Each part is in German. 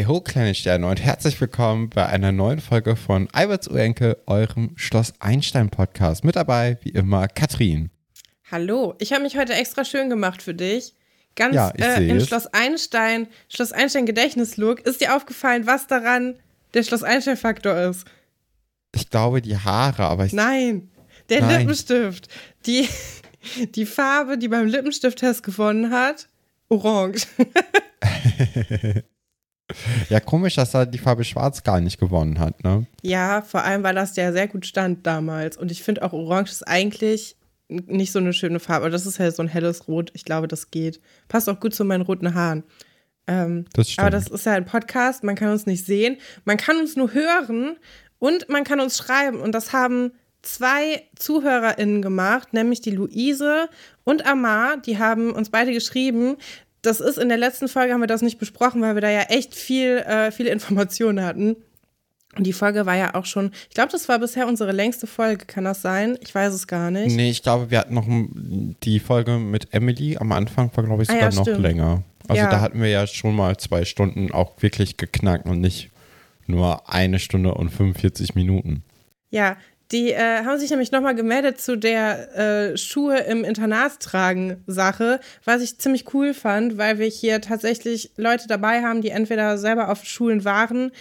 Hey ho, kleine Sterne und herzlich willkommen bei einer neuen Folge von Alberts Urenke, eurem Schloss Einstein Podcast. Mit dabei, wie immer, Katrin. Hallo, ich habe mich heute extra schön gemacht für dich. Ganz Ja, äh, im. Schloss Einstein, Schloss Einstein Gedächtnislook. Ist dir aufgefallen, was daran der Schloss Einstein Faktor ist? Ich glaube, die Haare, aber ich. Nein, der Nein. Lippenstift. Die, die Farbe, die beim Lippenstift-Test gewonnen hat, orange. Ja, komisch, dass er die Farbe Schwarz gar nicht gewonnen hat, ne? Ja, vor allem, weil das ja sehr gut stand damals. Und ich finde auch orange ist eigentlich nicht so eine schöne Farbe. Aber das ist ja so ein helles Rot. Ich glaube, das geht. Passt auch gut zu meinen roten Haaren. Ähm, Das stimmt. aber das ist ja ein Podcast. Man kann uns nicht sehen. Man kann uns nur hören und man kann uns schreiben. Und das haben zwei ZuhörerInnen gemacht, nämlich die Luise und Amar. Die haben uns beide geschrieben. Das ist in der letzten Folge haben wir das nicht besprochen, weil wir da ja echt viel, äh, viele Informationen hatten. Und die Folge war ja auch schon, ich glaube, das war bisher unsere längste Folge, kann das sein? Ich weiß es gar nicht. Nee, ich glaube, wir hatten noch die Folge mit Emily am Anfang, war, glaube ich, Ah, sogar ja, noch stimmt. länger. Also Ja. da hatten wir ja schon mal zwei Stunden auch wirklich geknackt und nicht nur eine Stunde und 45 Minuten. Ja, die äh, haben sich nämlich nochmal gemeldet zu der äh, Schuhe im Internat tragen Sache, was ich ziemlich cool fand, weil wir hier tatsächlich Leute dabei haben, die entweder selber auf Schulen waren,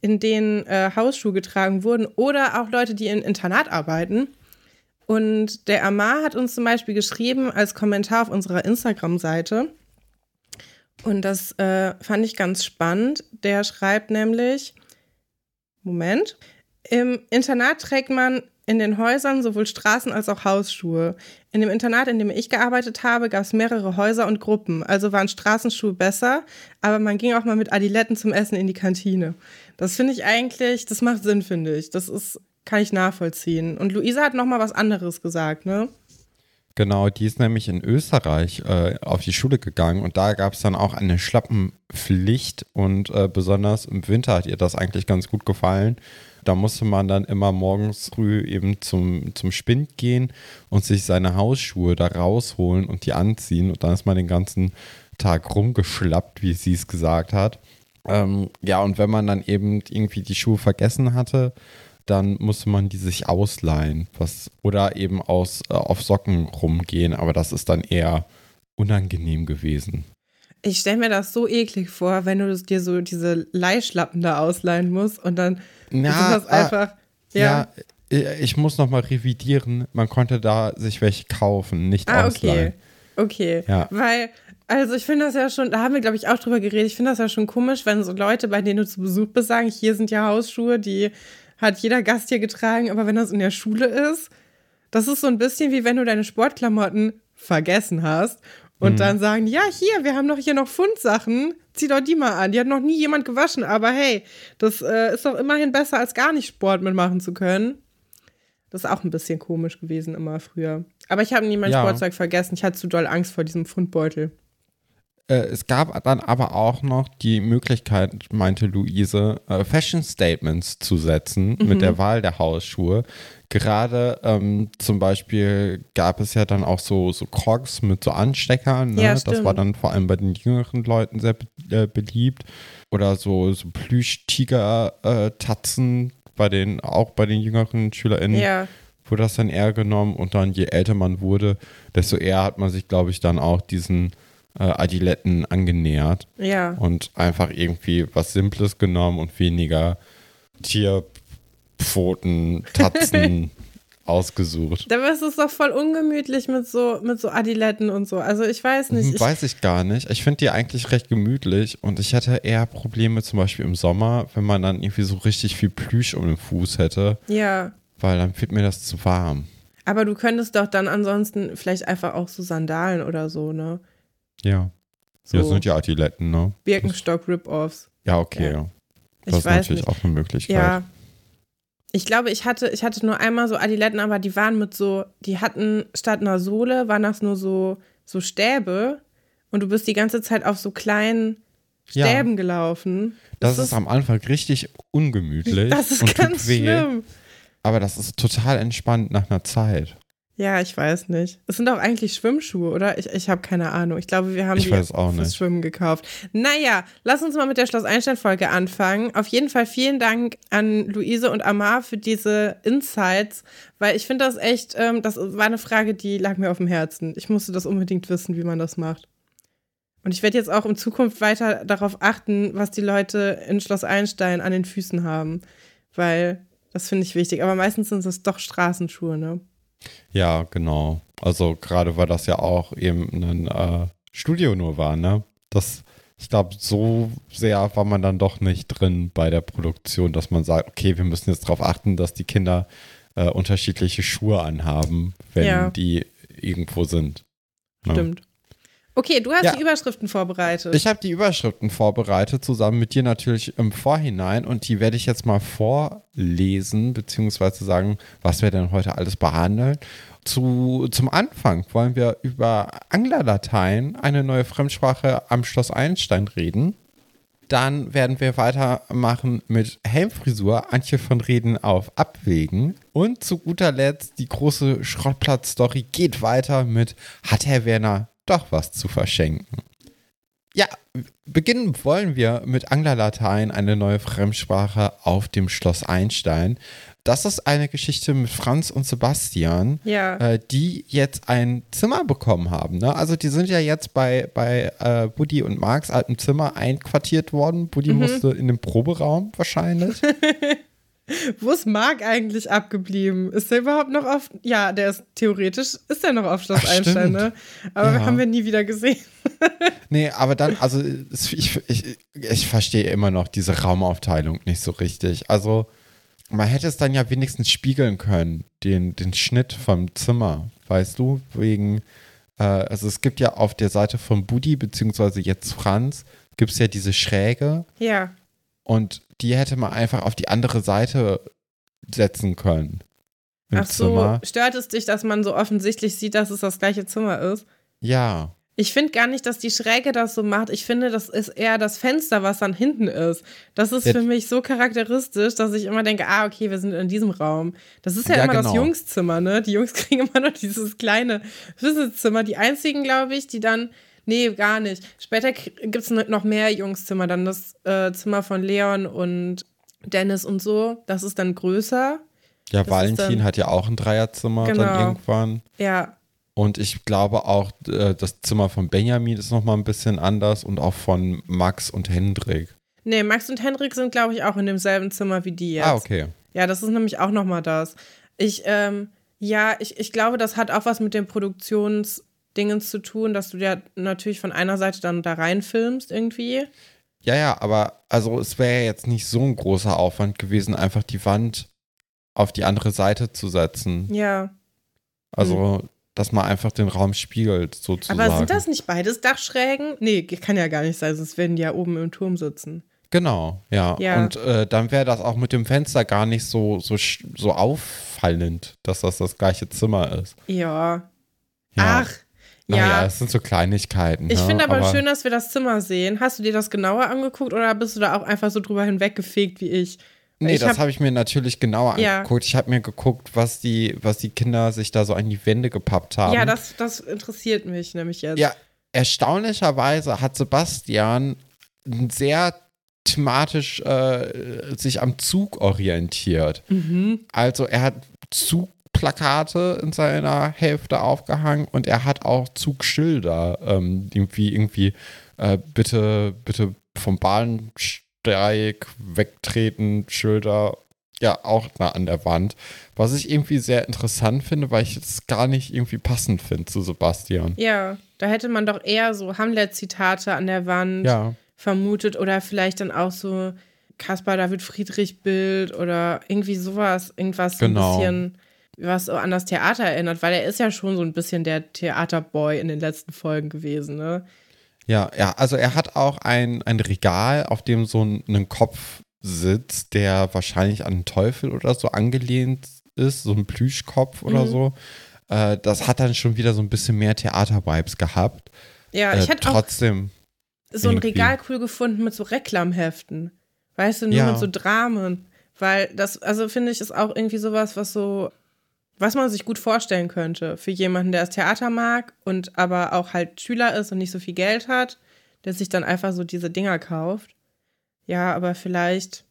in denen äh, Hausschuhe getragen wurden, oder auch Leute, die im Internat arbeiten. Und der Amar hat uns zum Beispiel geschrieben als Kommentar auf unserer Instagram-Seite. Und das äh, fand ich ganz spannend. Der schreibt nämlich, Moment, im Internat trägt man in den Häusern sowohl Straßen- als auch Hausschuhe. In dem Internat, in dem ich gearbeitet habe, gab es mehrere Häuser und Gruppen. Also waren Straßenschuhe besser, aber man ging auch mal mit Adiletten zum Essen in die Kantine. Das finde ich eigentlich, das macht Sinn, finde ich. Das ist, kann ich nachvollziehen. Und Luisa hat noch mal was anderes gesagt, ne? Genau, die ist nämlich in Österreich äh, auf die Schule gegangen und da gab es dann auch eine Schlappenpflicht und äh, besonders im Winter hat ihr das eigentlich ganz gut gefallen. Da musste man dann immer morgens früh eben zum, zum Spind gehen und sich seine Hausschuhe da rausholen und die anziehen und dann ist man den ganzen Tag rumgeschlappt, wie sie es gesagt hat. Ähm, ja, und wenn man dann eben irgendwie die Schuhe vergessen hatte, dann musste man die sich ausleihen. Was, oder eben aus, äh, auf Socken rumgehen, aber das ist dann eher unangenehm gewesen. Ich stelle mir das so eklig vor, wenn du dir so diese Leihschlappen da ausleihen musst und dann Ja, ist das äh, einfach. Ja, äh, ich muss nochmal revidieren. Man konnte da sich welche kaufen, nicht Ah, ausleihen. okay. Okay. Ja. Weil, also ich finde das ja schon, da haben wir, glaube ich, auch drüber geredet. Ich finde das ja schon komisch, wenn so Leute, bei denen du zu Besuch bist, sagen, hier sind ja Hausschuhe, die hat jeder Gast hier getragen, aber wenn das in der Schule ist, das ist so ein bisschen wie wenn du deine Sportklamotten vergessen hast und Mhm. dann sagen, ja, hier, wir haben doch hier noch Fundsachen, zieh doch die mal an. Die hat noch nie jemand gewaschen, aber hey, das äh, ist doch immerhin besser, als gar nicht Sport mitmachen zu können. Das ist auch ein bisschen komisch gewesen immer früher. Aber ich habe nie mein Ja. Sportzeug vergessen. Ich hatte zu doll Angst vor diesem Fundbeutel. Äh, es gab dann aber auch noch die Möglichkeit, meinte Luise, äh, Fashion Statements zu setzen Mhm. mit der Wahl der Hausschuhe. Gerade ähm, zum Beispiel gab es ja dann auch so, so Crocs mit so Ansteckern. Ne? Ja, das war dann vor allem bei den jüngeren Leuten sehr äh, beliebt. Oder so, so Plüsch-Tiger-Tatzen bei den, auch bei den jüngeren SchülerInnen Ja, wurde das dann eher genommen und dann je älter man wurde, desto eher hat man sich, glaube ich, dann auch diesen äh, Adiletten angenähert ja. und einfach irgendwie was Simples genommen und weniger Tierpfoten, Tatzen ausgesucht. Aber es ist doch voll ungemütlich mit so, mit so Adiletten und so. Also ich weiß nicht. Ich, Weiß ich gar nicht. Ich finde die eigentlich recht gemütlich und ich hätte eher Probleme zum Beispiel im Sommer, wenn man dann irgendwie so richtig viel Plüsch um den Fuß hätte, ja. weil dann wird mir das zu warm. Aber du könntest doch dann ansonsten vielleicht einfach auch so Sandalen oder so, ne? Ja. So Ja, sind ja Adiletten, ne? Birkenstock-Rip-Offs. Ja, okay. Ja. Ja. Ich Das ist natürlich nicht. auch eine Möglichkeit. Ja. Ich glaube, ich hatte, ich hatte nur einmal so Adiletten, aber die waren mit so, die hatten statt einer Sohle, waren das nur so, so Stäbe und du bist die ganze Zeit auf so kleinen Ja. Stäben gelaufen. Das, ist, am Anfang richtig ungemütlich. das ist und ganz schlimm. Aber das ist total entspannt nach einer Zeit. Ja, ich weiß nicht. Es sind doch eigentlich Schwimmschuhe, oder? Ich, ich habe keine Ahnung. Ich glaube, wir haben ich die weiß auch fürs nicht. Schwimmen gekauft. Naja, lass uns mal mit der Schloss Einstein-Folge anfangen. Auf jeden Fall vielen Dank an Luise und Amar für diese Insights, weil ich finde das echt, ähm, das war eine Frage, die lag mir auf dem Herzen. Ich musste das unbedingt wissen, wie man das macht. Und ich werde jetzt auch in Zukunft weiter darauf achten, was die Leute in Schloss Einstein an den Füßen haben, weil das finde ich wichtig. Aber meistens sind es doch Straßenschuhe, ne? Ja, genau. Also gerade weil das ja auch eben ein äh, Studio nur war, ne? Das, ich glaube, so sehr war man dann doch nicht drin bei der Produktion, dass man sagt, okay, wir müssen jetzt darauf achten, dass die Kinder äh, unterschiedliche Schuhe anhaben, wenn Ja. die irgendwo sind. Ne? Stimmt. Okay, du hast Ja. die Überschriften vorbereitet. Ich habe die Überschriften vorbereitet, zusammen mit dir natürlich im Vorhinein und die werde ich jetzt mal vorlesen, beziehungsweise sagen, was wir denn heute alles behandeln. Zu, zum Anfang wollen wir über Anglerlatein, eine neue Fremdsprache am Schloss Einstein reden. Dann werden wir weitermachen mit Helmfrisur, Antje von Reden auf Abwägen. Und zu guter Letzt die große Schrottplatz-Story geht weiter mit Hat Herr Werner doch was zu verschenken? Ja, beginnen wollen wir mit Anglerlatein, eine neue Fremdsprache auf dem Schloss Einstein. Das ist eine Geschichte mit Franz und Sebastian, Ja. äh, die jetzt ein Zimmer bekommen haben. Ne? Also die sind ja jetzt bei, bei äh, Buddy und Marks altem Zimmer einquartiert worden. Buddy Mhm. musste in den Proberaum wahrscheinlich. Wo ist Marc eigentlich abgeblieben? Ist der überhaupt noch auf. Ja, der ist theoretisch, ist der noch auf Schloss Ach, Einstein, ne? Aber Ja. haben wir nie wieder gesehen. Nee, aber dann, also ich, ich, ich verstehe immer noch diese Raumaufteilung nicht so richtig. Also man hätte es dann ja wenigstens spiegeln können, den, den Schnitt vom Zimmer, weißt du? Wegen, äh, also es gibt ja auf der Seite von Buddy, beziehungsweise jetzt Franz, gibt es ja diese Schräge Ja. Und die hätte man einfach auf die andere Seite setzen können. Ach so, Zimmer. stört es dich, dass man so offensichtlich sieht, dass es das gleiche Zimmer ist? Ja. Ich finde gar nicht, dass die Schräge das so macht. Ich finde, das ist eher das Fenster, was dann hinten ist. Das ist Ja. für mich so charakteristisch, dass ich immer denke, ah, okay, wir sind in diesem Raum. Das ist ja, Ja, immer das genau. Jungszimmer, ne? Die Jungs kriegen immer noch dieses kleine Visitzimmer. Die einzigen, glaube ich, die dann, nee, gar nicht. Später gibt es noch mehr Jungszimmer. Dann das äh, Zimmer von Leon und Dennis und so. Das ist dann größer. Ja, ist Valentin dann- hat ja auch ein Dreierzimmer Genau. dann irgendwann. Ja, Und ich glaube auch, äh, das Zimmer von Benjamin ist nochmal ein bisschen anders und auch von Max und Hendrik. Nee, Max und Hendrik sind, glaube ich, auch in demselben Zimmer wie die jetzt. Ah, okay. Ja, das ist nämlich auch nochmal das. Ich, ähm, ja, ich, ich glaube, das hat auch was mit dem Produktionsdingens zu tun, dass du ja natürlich von einer Seite dann da reinfilmst irgendwie. Ja, ja, aber also es wäre ja jetzt nicht so ein großer Aufwand gewesen, einfach die Wand auf die andere Seite zu setzen. Ja. Also, dass man einfach den Raum spiegelt, sozusagen. Aber sind das nicht beides Dachschrägen? Nee, kann ja gar nicht sein, sonst werden die ja oben im Turm sitzen. Genau, ja. Ja. Und äh, dann wäre das auch mit dem Fenster gar nicht so, so, so auffallend, dass das das gleiche Zimmer ist. Ja. Ja. Ach, Naja, ja. es sind so Kleinigkeiten. Ich ne? finde aber, schön, dass wir das Zimmer sehen. Hast du dir das genauer angeguckt oder bist du da auch einfach so drüber hinweggefegt wie ich? Nee, ich das hab- habe ich mir natürlich genauer Ja. angeguckt. Ich habe mir geguckt, was die, was die Kinder sich da so an die Wände gepappt haben. Ja, das, das interessiert mich nämlich jetzt. Ja, erstaunlicherweise hat Sebastian sehr thematisch äh, sich am Zug orientiert. Mhm. Also er hat Zugplakate in seiner Hälfte aufgehangen und er hat auch Zugschilder. Ähm, irgendwie, irgendwie, äh, bitte, bitte vom Bahnsteig wegtreten, Schilder. Ja, auch nah an der Wand. Was ich irgendwie sehr interessant finde, weil ich es gar nicht irgendwie passend finde zu Sebastian. Ja, da hätte man doch eher so Hamlet-Zitate an der Wand Ja. vermutet oder vielleicht dann auch so Caspar David Friedrich Bild oder irgendwie sowas, irgendwas so Genau. ein bisschen, was an das Theater erinnert, weil er ist ja schon so ein bisschen der Theaterboy in den letzten Folgen gewesen, ne? Ja, ja, also er hat auch ein, ein Regal, auf dem so ein, ein Kopf sitzt, der wahrscheinlich an einen Teufel oder so angelehnt ist, so ein Plüschkopf oder Mhm. so. Äh, das hat dann schon wieder so ein bisschen mehr Theater-Vibes gehabt. Ja, Äh, ich hätte auch trotzdem, so ein irgendwie. Regal cool gefunden mit so Reklamheften. Weißt du, nur Ja. mit so Dramen. Weil das, also finde ich, ist auch irgendwie sowas, was so was man sich gut vorstellen könnte für jemanden, der das Theater mag und aber auch halt Schüler ist und nicht so viel Geld hat, der sich dann einfach so diese Dinger kauft. Ja, aber vielleicht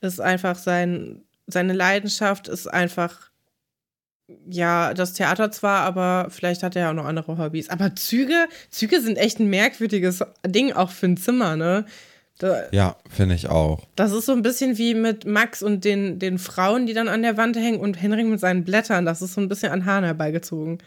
ist einfach sein, seine Leidenschaft ist einfach, ja, das Theater zwar, aber vielleicht hat er ja auch noch andere Hobbys. Aber Züge, Züge sind echt ein merkwürdiges Ding auch für ein Zimmer, ne? Da, ja, finde ich auch. Das ist so ein bisschen wie mit Max und den, den Frauen, die dann an der Wand hängen und Henrik mit seinen Blättern. Das ist so ein bisschen an Hahn herbeigezogen.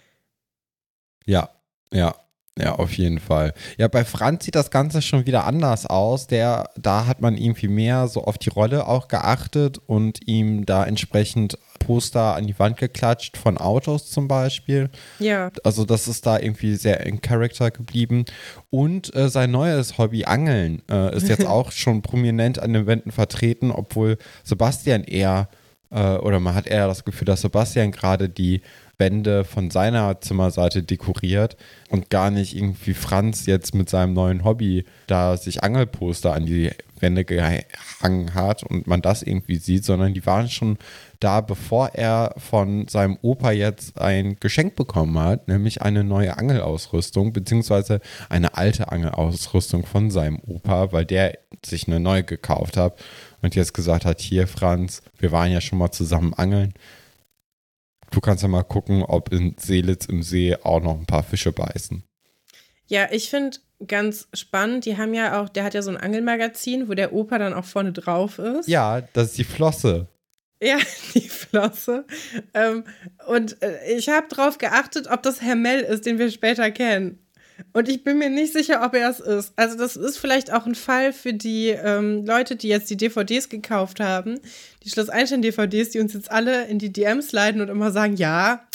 Ja, ja, ja, auf jeden Fall. Ja, bei Franz sieht das Ganze schon wieder anders aus. Der, da hat man irgendwie mehr so auf die Rolle auch geachtet und ihm da entsprechend Poster an die Wand geklatscht von Autos zum Beispiel. Ja. Also das ist da irgendwie sehr in Character geblieben. Und äh, sein neues Hobby Angeln äh, ist jetzt auch schon prominent an den Wänden vertreten, obwohl Sebastian eher äh, oder man hat eher das Gefühl, dass Sebastian gerade die Wände von seiner Zimmerseite dekoriert und gar nicht irgendwie Franz jetzt mit seinem neuen Hobby da sich Angelposter an die Wände gehangen hat und man das irgendwie sieht, sondern die waren schon da, bevor er von seinem Opa jetzt ein Geschenk bekommen hat, nämlich eine neue Angelausrüstung, beziehungsweise eine alte Angelausrüstung von seinem Opa, weil der sich eine neue gekauft hat und jetzt gesagt hat, hier Franz, wir waren ja schon mal zusammen angeln. Du kannst ja mal gucken, ob in Seelitz im See auch noch ein paar Fische beißen. Ja, ich finde ganz spannend, die haben ja auch, der hat ja so ein Angelmagazin, wo der Opa dann auch vorne drauf ist. Ja, das ist die Flosse. Ja, die Flosse. Ähm, und äh, ich habe darauf geachtet, ob das Herr Mell ist, den wir später kennen. Und ich bin mir nicht sicher, ob er es ist. Also, das ist vielleicht auch ein Fall für die ähm, Leute, die jetzt die DVDs gekauft haben, die Schloss Einstein-DVDs, die uns jetzt alle in die DMs leiten und immer sagen: Ja,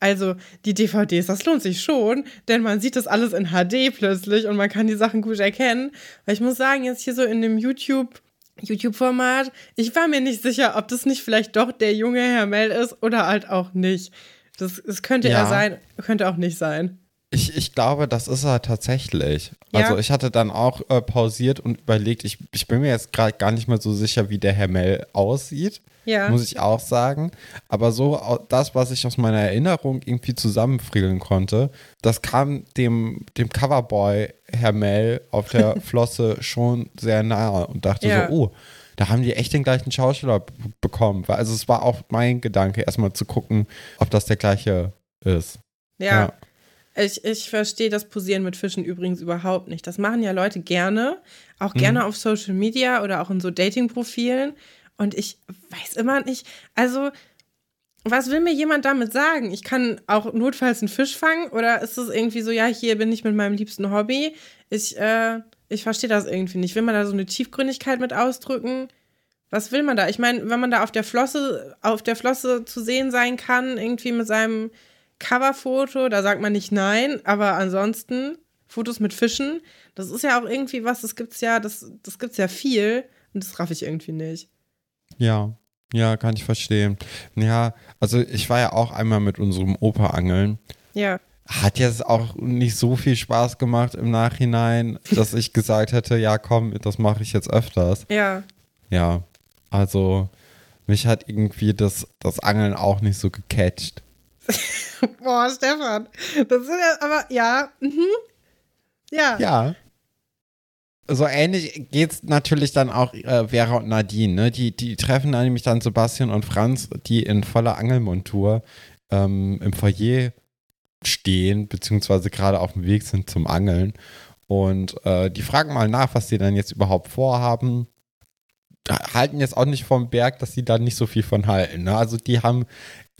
also die DVDs, das lohnt sich schon, denn man sieht das alles in HD plötzlich und man kann die Sachen gut erkennen. Weil ich muss sagen, jetzt hier so in dem YouTube. YouTube-Format. Ich war mir nicht sicher, ob das nicht vielleicht doch der junge Herr Mell ist oder halt auch nicht. Das, das könnte ja. er sein, könnte auch nicht sein. Ich, ich glaube, das ist er tatsächlich. Ja. Also ich hatte dann auch äh, pausiert und überlegt, ich, ich bin mir jetzt gerade gar nicht mehr so sicher, wie der Herr Mell aussieht. Ja. Muss ich auch sagen. Aber so das, was ich aus meiner Erinnerung irgendwie zusammenfriegeln konnte, das kam dem, dem Coverboy Herr Mell auf der Flosse schon sehr nahe und dachte ja. so, oh, da haben die echt den gleichen Schauspieler bekommen. Also es war auch mein Gedanke, erstmal zu gucken, ob das der gleiche ist. ja. ja. Ich, ich verstehe das Posieren mit Fischen übrigens überhaupt nicht. Das machen ja Leute gerne, auch gerne mhm. auf Social Media oder auch in so Dating-Profilen. Und ich weiß immer nicht, also was will mir jemand damit sagen? Ich kann auch notfalls einen Fisch fangen oder ist es irgendwie so, ja, hier bin ich mit meinem liebsten Hobby. Ich, äh, ich verstehe das irgendwie nicht. Will man da so eine Tiefgründigkeit mit ausdrücken? Was will man da? Ich meine, wenn man da auf der Flosse, auf der Flosse zu sehen sein kann, irgendwie mit seinem Coverfoto, da sagt man nicht nein, aber ansonsten Fotos mit Fischen, das ist ja auch irgendwie was, das gibt's ja, das, das gibt's ja viel und das raff ich irgendwie nicht. Ja, ja, kann ich verstehen. Ja, also ich war ja auch einmal mit unserem Opa angeln. Ja. Hat jetzt auch nicht so viel Spaß gemacht im Nachhinein, dass ich gesagt hätte, ja komm, das mache ich jetzt öfters. Ja. Ja, also mich hat irgendwie das, das Angeln auch nicht so gecatcht. Boah, Stefan. Das sind ja, aber ja. Mhm. Ja. Ja. So ähnlich geht es natürlich dann auch äh, Vera und Nadine. Ne? Die, die treffen dann nämlich dann Sebastian und Franz, die in voller Angelmontur ähm, im Foyer stehen, beziehungsweise gerade auf dem Weg sind zum Angeln. Und äh, die fragen mal nach, was sie dann jetzt überhaupt vorhaben. Halten jetzt auch nicht vom Berg, dass sie da nicht so viel von halten. Ne? Also die haben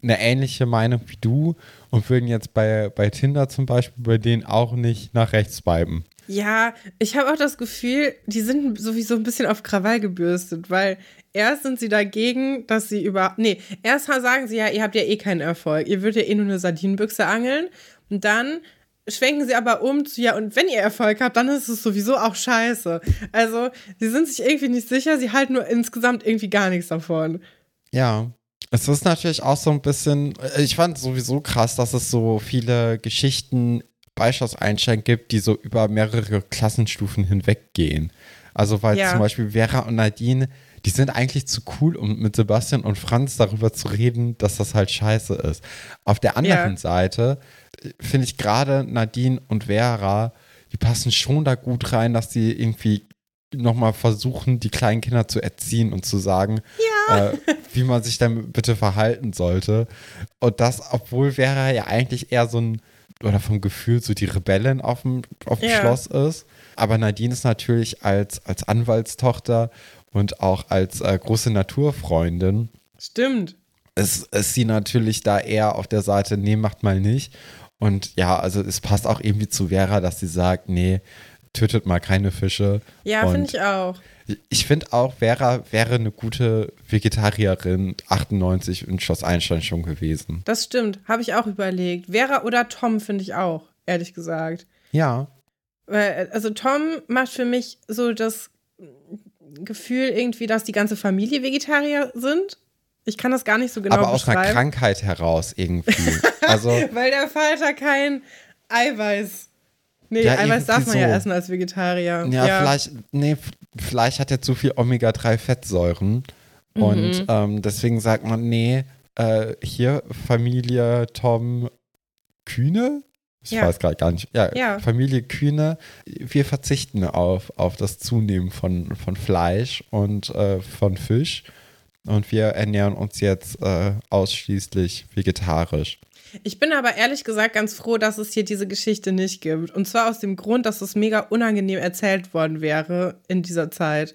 eine ähnliche Meinung wie du und würden jetzt bei, bei Tinder zum Beispiel bei denen auch nicht nach rechts swipen. Ja, ich habe auch das Gefühl, die sind sowieso ein bisschen auf Krawall gebürstet, weil erst sind sie dagegen, dass sie über. Nee, erst sagen sie ja, ihr habt ja eh keinen Erfolg. Ihr würdet ja eh nur eine Sardinenbüchse angeln. Und dann schwenken sie aber um zu, ja, und wenn ihr Erfolg habt, dann ist es sowieso auch scheiße. Also, sie sind sich irgendwie nicht sicher, sie halten nur insgesamt irgendwie gar nichts davon. Ja, es ist natürlich auch so ein bisschen, äh, ich fand sowieso krass, dass es so viele Geschichten bei Schloss Einstein gibt, die so über mehrere Klassenstufen hinweggehen. Also weil ja. zum Beispiel Vera und Nadine, die sind eigentlich zu cool, um mit Sebastian und Franz darüber zu reden, dass das halt scheiße ist. Auf der anderen ja. Seite äh, finde ich gerade Nadine und Vera, die passen schon da gut rein, dass die irgendwie nochmal versuchen, die kleinen Kinder zu erziehen und zu sagen, ja. äh, wie man sich dann bitte verhalten sollte. Und das, obwohl Vera ja eigentlich eher so ein, oder vom Gefühl so die Rebellin auf dem, auf dem ja. Schloss ist. Aber Nadine ist natürlich als, als Anwaltstochter und auch als äh, große Naturfreundin. Stimmt. Ist, ist sie natürlich da eher auf der Seite, nee, macht mal nicht. Und ja, also es passt auch irgendwie zu Vera, dass sie sagt, nee, tötet mal keine Fische. Ja, finde ich auch. Ich finde auch, Vera wäre eine gute Vegetarierin 98 in Schloss Einstein schon gewesen. Das stimmt, habe ich auch überlegt. Vera oder Tom finde ich auch, ehrlich gesagt. Ja. Also Tom macht für mich so das Gefühl irgendwie, dass die ganze Familie Vegetarier sind. Ich kann das gar nicht so genau Aber aus einer Krankheit heraus irgendwie. Also Weil der Vater kein Eiweiß Nee, ja, Eiweiß darf man so. ja essen als Vegetarier. Ja, ja, vielleicht, nee, vielleicht hat er zu viel Omega-3-Fettsäuren. Mhm. Und ähm, deswegen sagt man, nee, äh, hier Familie Tom Kühne. Ich ja. weiß gerade gar nicht. Ja, ja, Familie Kühne, wir verzichten auf, auf das Zunehmen von, von Fleisch und äh, von Fisch. Und wir ernähren uns jetzt äh, ausschließlich vegetarisch. Ich bin aber ehrlich gesagt ganz froh, dass es hier diese Geschichte nicht gibt. Und zwar aus dem Grund, dass es mega unangenehm erzählt worden wäre in dieser Zeit.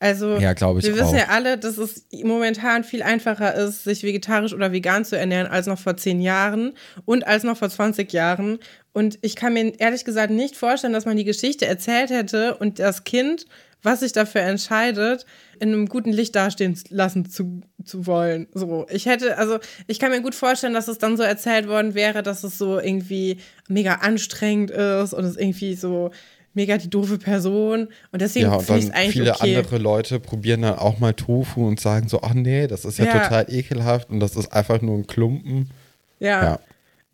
Also, ja, wir wissen auch. ja alle, dass es momentan viel einfacher ist, sich vegetarisch oder vegan zu ernähren, als noch vor zehn Jahren und als noch vor 20 Jahren. Und ich kann mir ehrlich gesagt nicht vorstellen, dass man die Geschichte erzählt hätte und das Kind was sich dafür entscheidet, in einem guten Licht dastehen lassen zu, zu wollen. So, ich hätte, also ich kann mir gut vorstellen, dass es dann so erzählt worden wäre, dass es so irgendwie mega anstrengend ist und es irgendwie so mega die doofe Person. Und deswegen ja, finde ich es eigentlich viele okay. andere Leute probieren dann auch mal Tofu und sagen so, ach nee, das ist ja, ja. total ekelhaft und das ist einfach nur ein Klumpen. Ja. ja.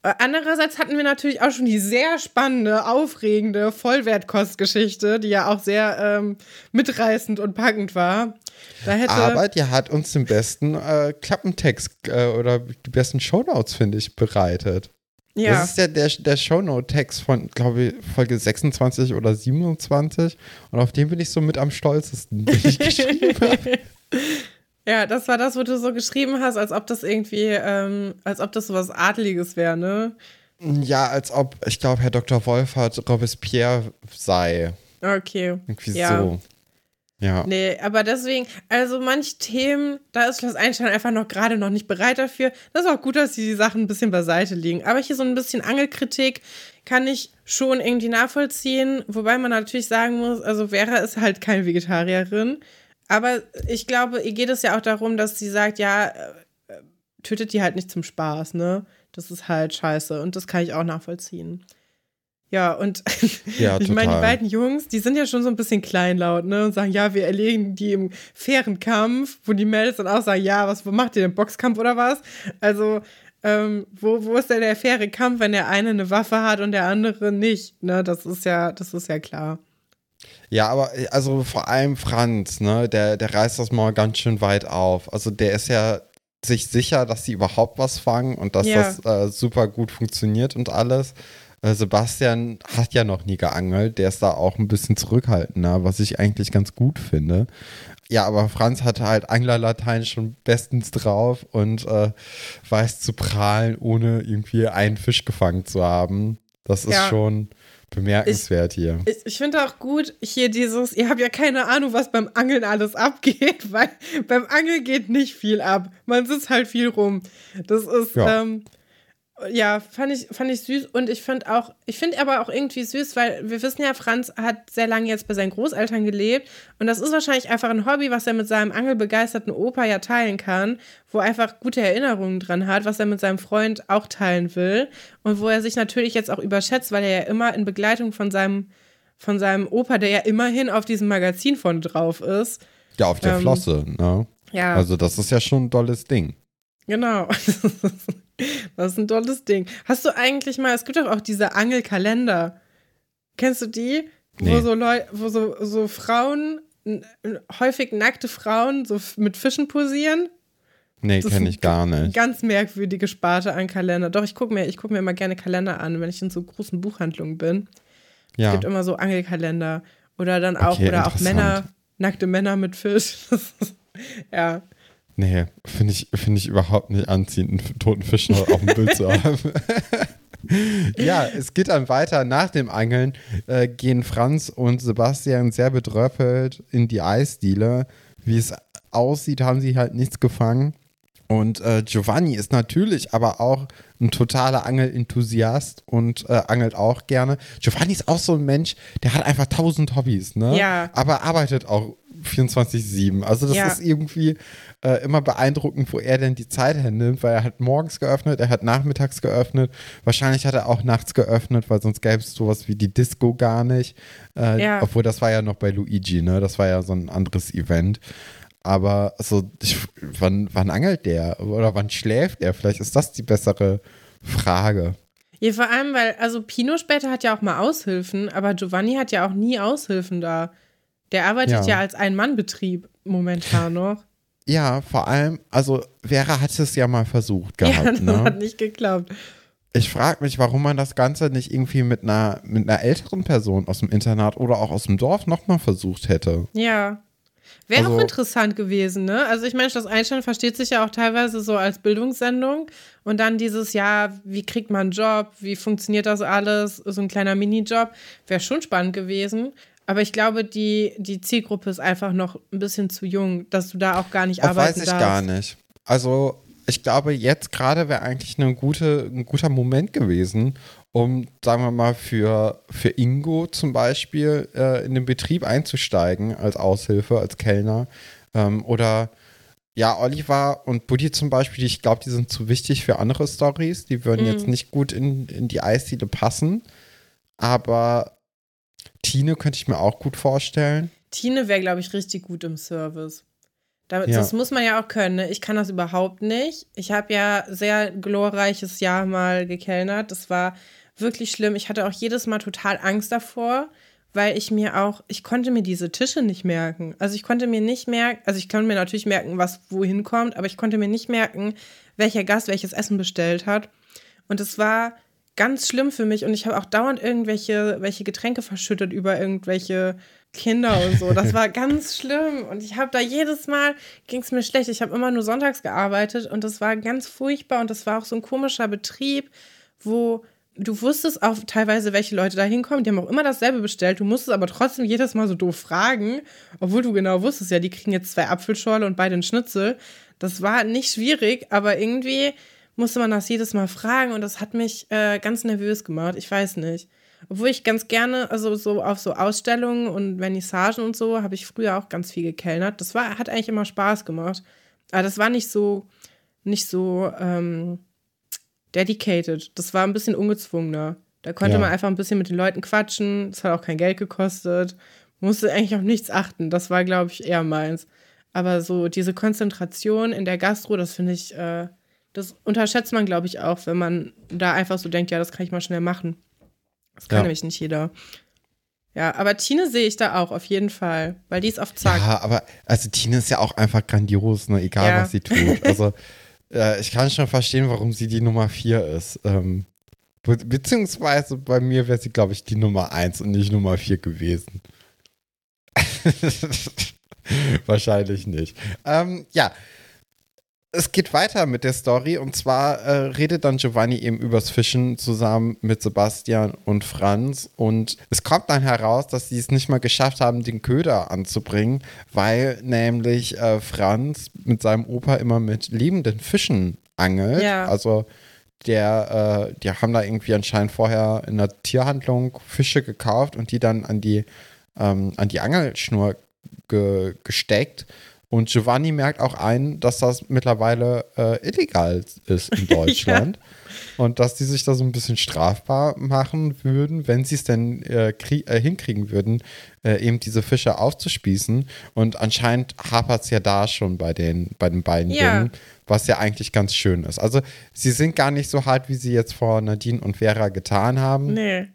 Äh, andererseits hatten wir natürlich auch schon die sehr spannende, aufregende Vollwertkostgeschichte, die ja auch sehr ähm, mitreißend und packend war. Aber die hat uns den besten äh, Klappentext äh, oder die besten Shownotes, finde ich, bereitet. Ja. Das ist ja der, der Shownote-Text von, glaube ich, Folge 26 oder 27. Und auf den bin ich so mit am stolzesten, den ich geschrieben habe. Ja, das war das, wo du so geschrieben hast, als ob das irgendwie, ähm, als ob das so was Adliges wäre, ne? Ja, als ob, ich glaube, Herr Dr. Wolfert Robespierre sei. Okay. Irgendwie ja. so. Ja. Nee, aber deswegen, also manche Themen, da ist Schloss Einstein einfach noch gerade noch nicht bereit dafür. Das ist auch gut, dass die Sachen ein bisschen beiseite liegen. Aber hier so ein bisschen Angelkritik kann ich schon irgendwie nachvollziehen. Wobei man natürlich sagen muss, also Vera ist halt keine Vegetarierin. Aber ich glaube, ihr geht es ja auch darum, dass sie sagt, ja, äh, tötet die halt nicht zum Spaß, ne? Das ist halt scheiße und das kann ich auch nachvollziehen. Ja, und ja, ich meine, die beiden Jungs, die sind ja schon so ein bisschen kleinlaut, ne? Und sagen, ja, wir erlegen die im fairen Kampf, wo die Mädels dann auch sagen, ja, was macht ihr denn? Boxkampf oder was? Also, ähm, wo, wo ist denn der faire Kampf, wenn der eine eine Waffe hat und der andere nicht? Ne, das ist ja, das ist ja klar. Ja, aber äh, also vor allem Franz, ne, der, der reißt das mal ganz schön weit auf. Also der ist ja sich sicher, dass sie überhaupt was fangen und dass ja. das äh, super gut funktioniert und alles. Äh, Sebastian hat ja noch nie geangelt, der ist da auch ein bisschen zurückhaltender, was ich eigentlich ganz gut finde. Ja, aber Franz hat halt Anglerlatein schon bestens drauf und äh, weiß zu prahlen, ohne irgendwie einen Fisch gefangen zu haben. Das ist ja. schon Bemerkenswert ich, hier. Ich, ich finde auch gut hier dieses, ihr habt ja keine Ahnung, was beim Angeln alles abgeht, weil beim Angeln geht nicht viel ab. Man sitzt halt viel rum. Das ist, ja. ähm, ja, fand ich, fand ich süß und ich finde auch, ich finde aber auch irgendwie süß, weil wir wissen ja, Franz hat sehr lange jetzt bei seinen Großeltern gelebt und das ist wahrscheinlich einfach ein Hobby, was er mit seinem angelbegeisterten Opa ja teilen kann, wo er einfach gute Erinnerungen dran hat, was er mit seinem Freund auch teilen will und wo er sich natürlich jetzt auch überschätzt, weil er ja immer in Begleitung von seinem, von seinem Opa, der ja immerhin auf diesem Magazin von drauf ist. Ja, auf der ähm, Flosse, ne? Ja. Also das ist ja schon ein tolles Ding. Genau. Das ist ein tolles Ding. Hast du eigentlich mal, es gibt doch auch diese Angelkalender. Kennst du die? Nee. Wo so Leute, wo so, so Frauen häufig nackte Frauen so mit Fischen posieren. Nee, kenne ich gar nicht. Ganz merkwürdige Sparte an Kalender. Doch, ich gucke mir, guck mir immer gerne Kalender an, wenn ich in so großen Buchhandlungen bin. Ja. Es gibt immer so Angelkalender. Oder dann auch, okay, oder auch Männer, nackte Männer mit Fisch. ja. Nee, finde ich, find ich überhaupt nicht anziehend, einen toten Fisch noch auf dem Bild zu haben. ja, es geht dann weiter. Nach dem Angeln äh, gehen Franz und Sebastian sehr bedröppelt in die Eisdiele. Wie es aussieht, haben sie halt nichts gefangen. Und äh, Giovanni ist natürlich aber auch ein totaler Angelenthusiast und äh, angelt auch gerne. Giovanni ist auch so ein Mensch, der hat einfach tausend Hobbys, ne? Ja. Aber arbeitet auch 24-7. Also das ja. ist irgendwie äh, immer beeindruckend, wo er denn die Zeit hernimmt, weil er hat morgens geöffnet, er hat nachmittags geöffnet, wahrscheinlich hat er auch nachts geöffnet, weil sonst gäbe es sowas wie die Disco gar nicht. Äh, ja. Obwohl das war ja noch bei Luigi, ne? Das war ja so ein anderes Event. Aber so, ich, wann, wann angelt der? Oder wann schläft er? Vielleicht ist das die bessere Frage. Ja, vor allem, weil, also Pino später hat ja auch mal Aushilfen, aber Giovanni hat ja auch nie Aushilfen da. Der arbeitet ja, ja als Ein-Mann-Betrieb momentan noch. Ja, vor allem, also Vera hat es ja mal versucht gehabt. Ja, ne? hat nicht geklappt. Ich frage mich, warum man das Ganze nicht irgendwie mit einer, mit einer älteren Person aus dem Internat oder auch aus dem Dorf nochmal versucht hätte. Ja. Wäre also, auch interessant gewesen, ne? Also ich meine, das Einstellen versteht sich ja auch teilweise so als Bildungssendung. Und dann dieses, ja, wie kriegt man einen Job, wie funktioniert das alles, so ein kleiner Minijob, wäre schon spannend gewesen. Aber ich glaube, die, die Zielgruppe ist einfach noch ein bisschen zu jung, dass du da auch gar nicht arbeiten darfst. Weiß ich gar nicht. Also ich glaube, jetzt gerade wäre eigentlich eine gute, ein guter Moment gewesen, um, sagen wir mal, für, für Ingo zum Beispiel äh, in den Betrieb einzusteigen als Aushilfe, als Kellner. Ähm, oder ja, Oliver und Buddy zum Beispiel, ich glaube, die sind zu wichtig für andere Stories. Die würden mhm. jetzt nicht gut in, in die Eisdiele passen. Aber Tine könnte ich mir auch gut vorstellen. Tine wäre, glaube ich, richtig gut im Service. Das, ja. muss man ja auch können. Ne? Ich kann das überhaupt nicht. Ich habe ja sehr glorreiches Jahr mal gekellnert. Das war wirklich schlimm. Ich hatte auch jedes Mal total Angst davor, weil ich mir auch, ich konnte mir diese Tische nicht merken. Also ich konnte mir nicht merken, also ich konnte mir natürlich merken, was wohin kommt, aber ich konnte mir nicht merken, welcher Gast welches Essen bestellt hat. Und es war ganz schlimm für mich und ich habe auch dauernd irgendwelche welche Getränke verschüttet über irgendwelche Kinder und so. Das war ganz schlimm und ich habe da jedes Mal ging es mir schlecht. Ich habe immer nur sonntags gearbeitet und das war ganz furchtbar und das war auch so ein komischer Betrieb, wo du wusstest auch teilweise, welche Leute da hinkommen. Die haben auch immer dasselbe bestellt. Du musstest aber trotzdem jedes Mal so doof fragen, obwohl du genau wusstest, ja, die kriegen jetzt zwei Apfelschorle und beide einen Schnitzel. Das war nicht schwierig, aber irgendwie musste man das jedes Mal fragen und das hat mich äh, ganz nervös gemacht. Ich weiß nicht. Obwohl ich ganz gerne, also so auf so Ausstellungen und Vernissagen und so, habe ich früher auch ganz viel gekellnert. Das war, hat eigentlich immer Spaß gemacht. Aber das war nicht so, nicht so ähm, dedicated. Das war ein bisschen ungezwungener. Da konnte ja. man einfach ein bisschen mit den Leuten quatschen. Das hat auch kein Geld gekostet. Musste eigentlich auf nichts achten. Das war, glaube ich, eher meins. Aber so diese Konzentration in der Gastro, das finde ich, äh, das unterschätzt man, glaube ich, auch, wenn man da einfach so denkt, ja, das kann ich mal schnell machen. Das kann ja. nämlich nicht jeder. Ja, aber Tine sehe ich da auch auf jeden Fall, weil die ist auf Zack. Ja, aber also Tine ist ja auch einfach grandios, ne? egal ja. was sie tut. Also äh, ich kann schon verstehen, warum sie die Nummer 4 ist. Ähm, be beziehungsweise bei mir wäre sie, glaube ich, die Nummer 1 und nicht Nummer 4 gewesen. Wahrscheinlich nicht. Ähm, ja, es geht weiter mit der Story und zwar äh, redet dann Giovanni eben übers Fischen zusammen mit Sebastian und Franz und es kommt dann heraus, dass sie es nicht mal geschafft haben, den Köder anzubringen, weil nämlich äh, Franz mit seinem Opa immer mit lebenden Fischen angelt. Ja. Also der, äh, die haben da irgendwie anscheinend vorher in der Tierhandlung Fische gekauft und die dann an die, ähm, an die Angelschnur ge gesteckt und Giovanni merkt auch ein, dass das mittlerweile äh, illegal ist in Deutschland. ja. Und dass die sich da so ein bisschen strafbar machen würden, wenn sie es denn äh, äh, hinkriegen würden, äh, eben diese Fische aufzuspießen. Und anscheinend hapert es ja da schon bei den, bei den beiden ja. Jungen, was ja eigentlich ganz schön ist. Also sie sind gar nicht so hart, wie sie jetzt vor Nadine und Vera getan haben. Nee.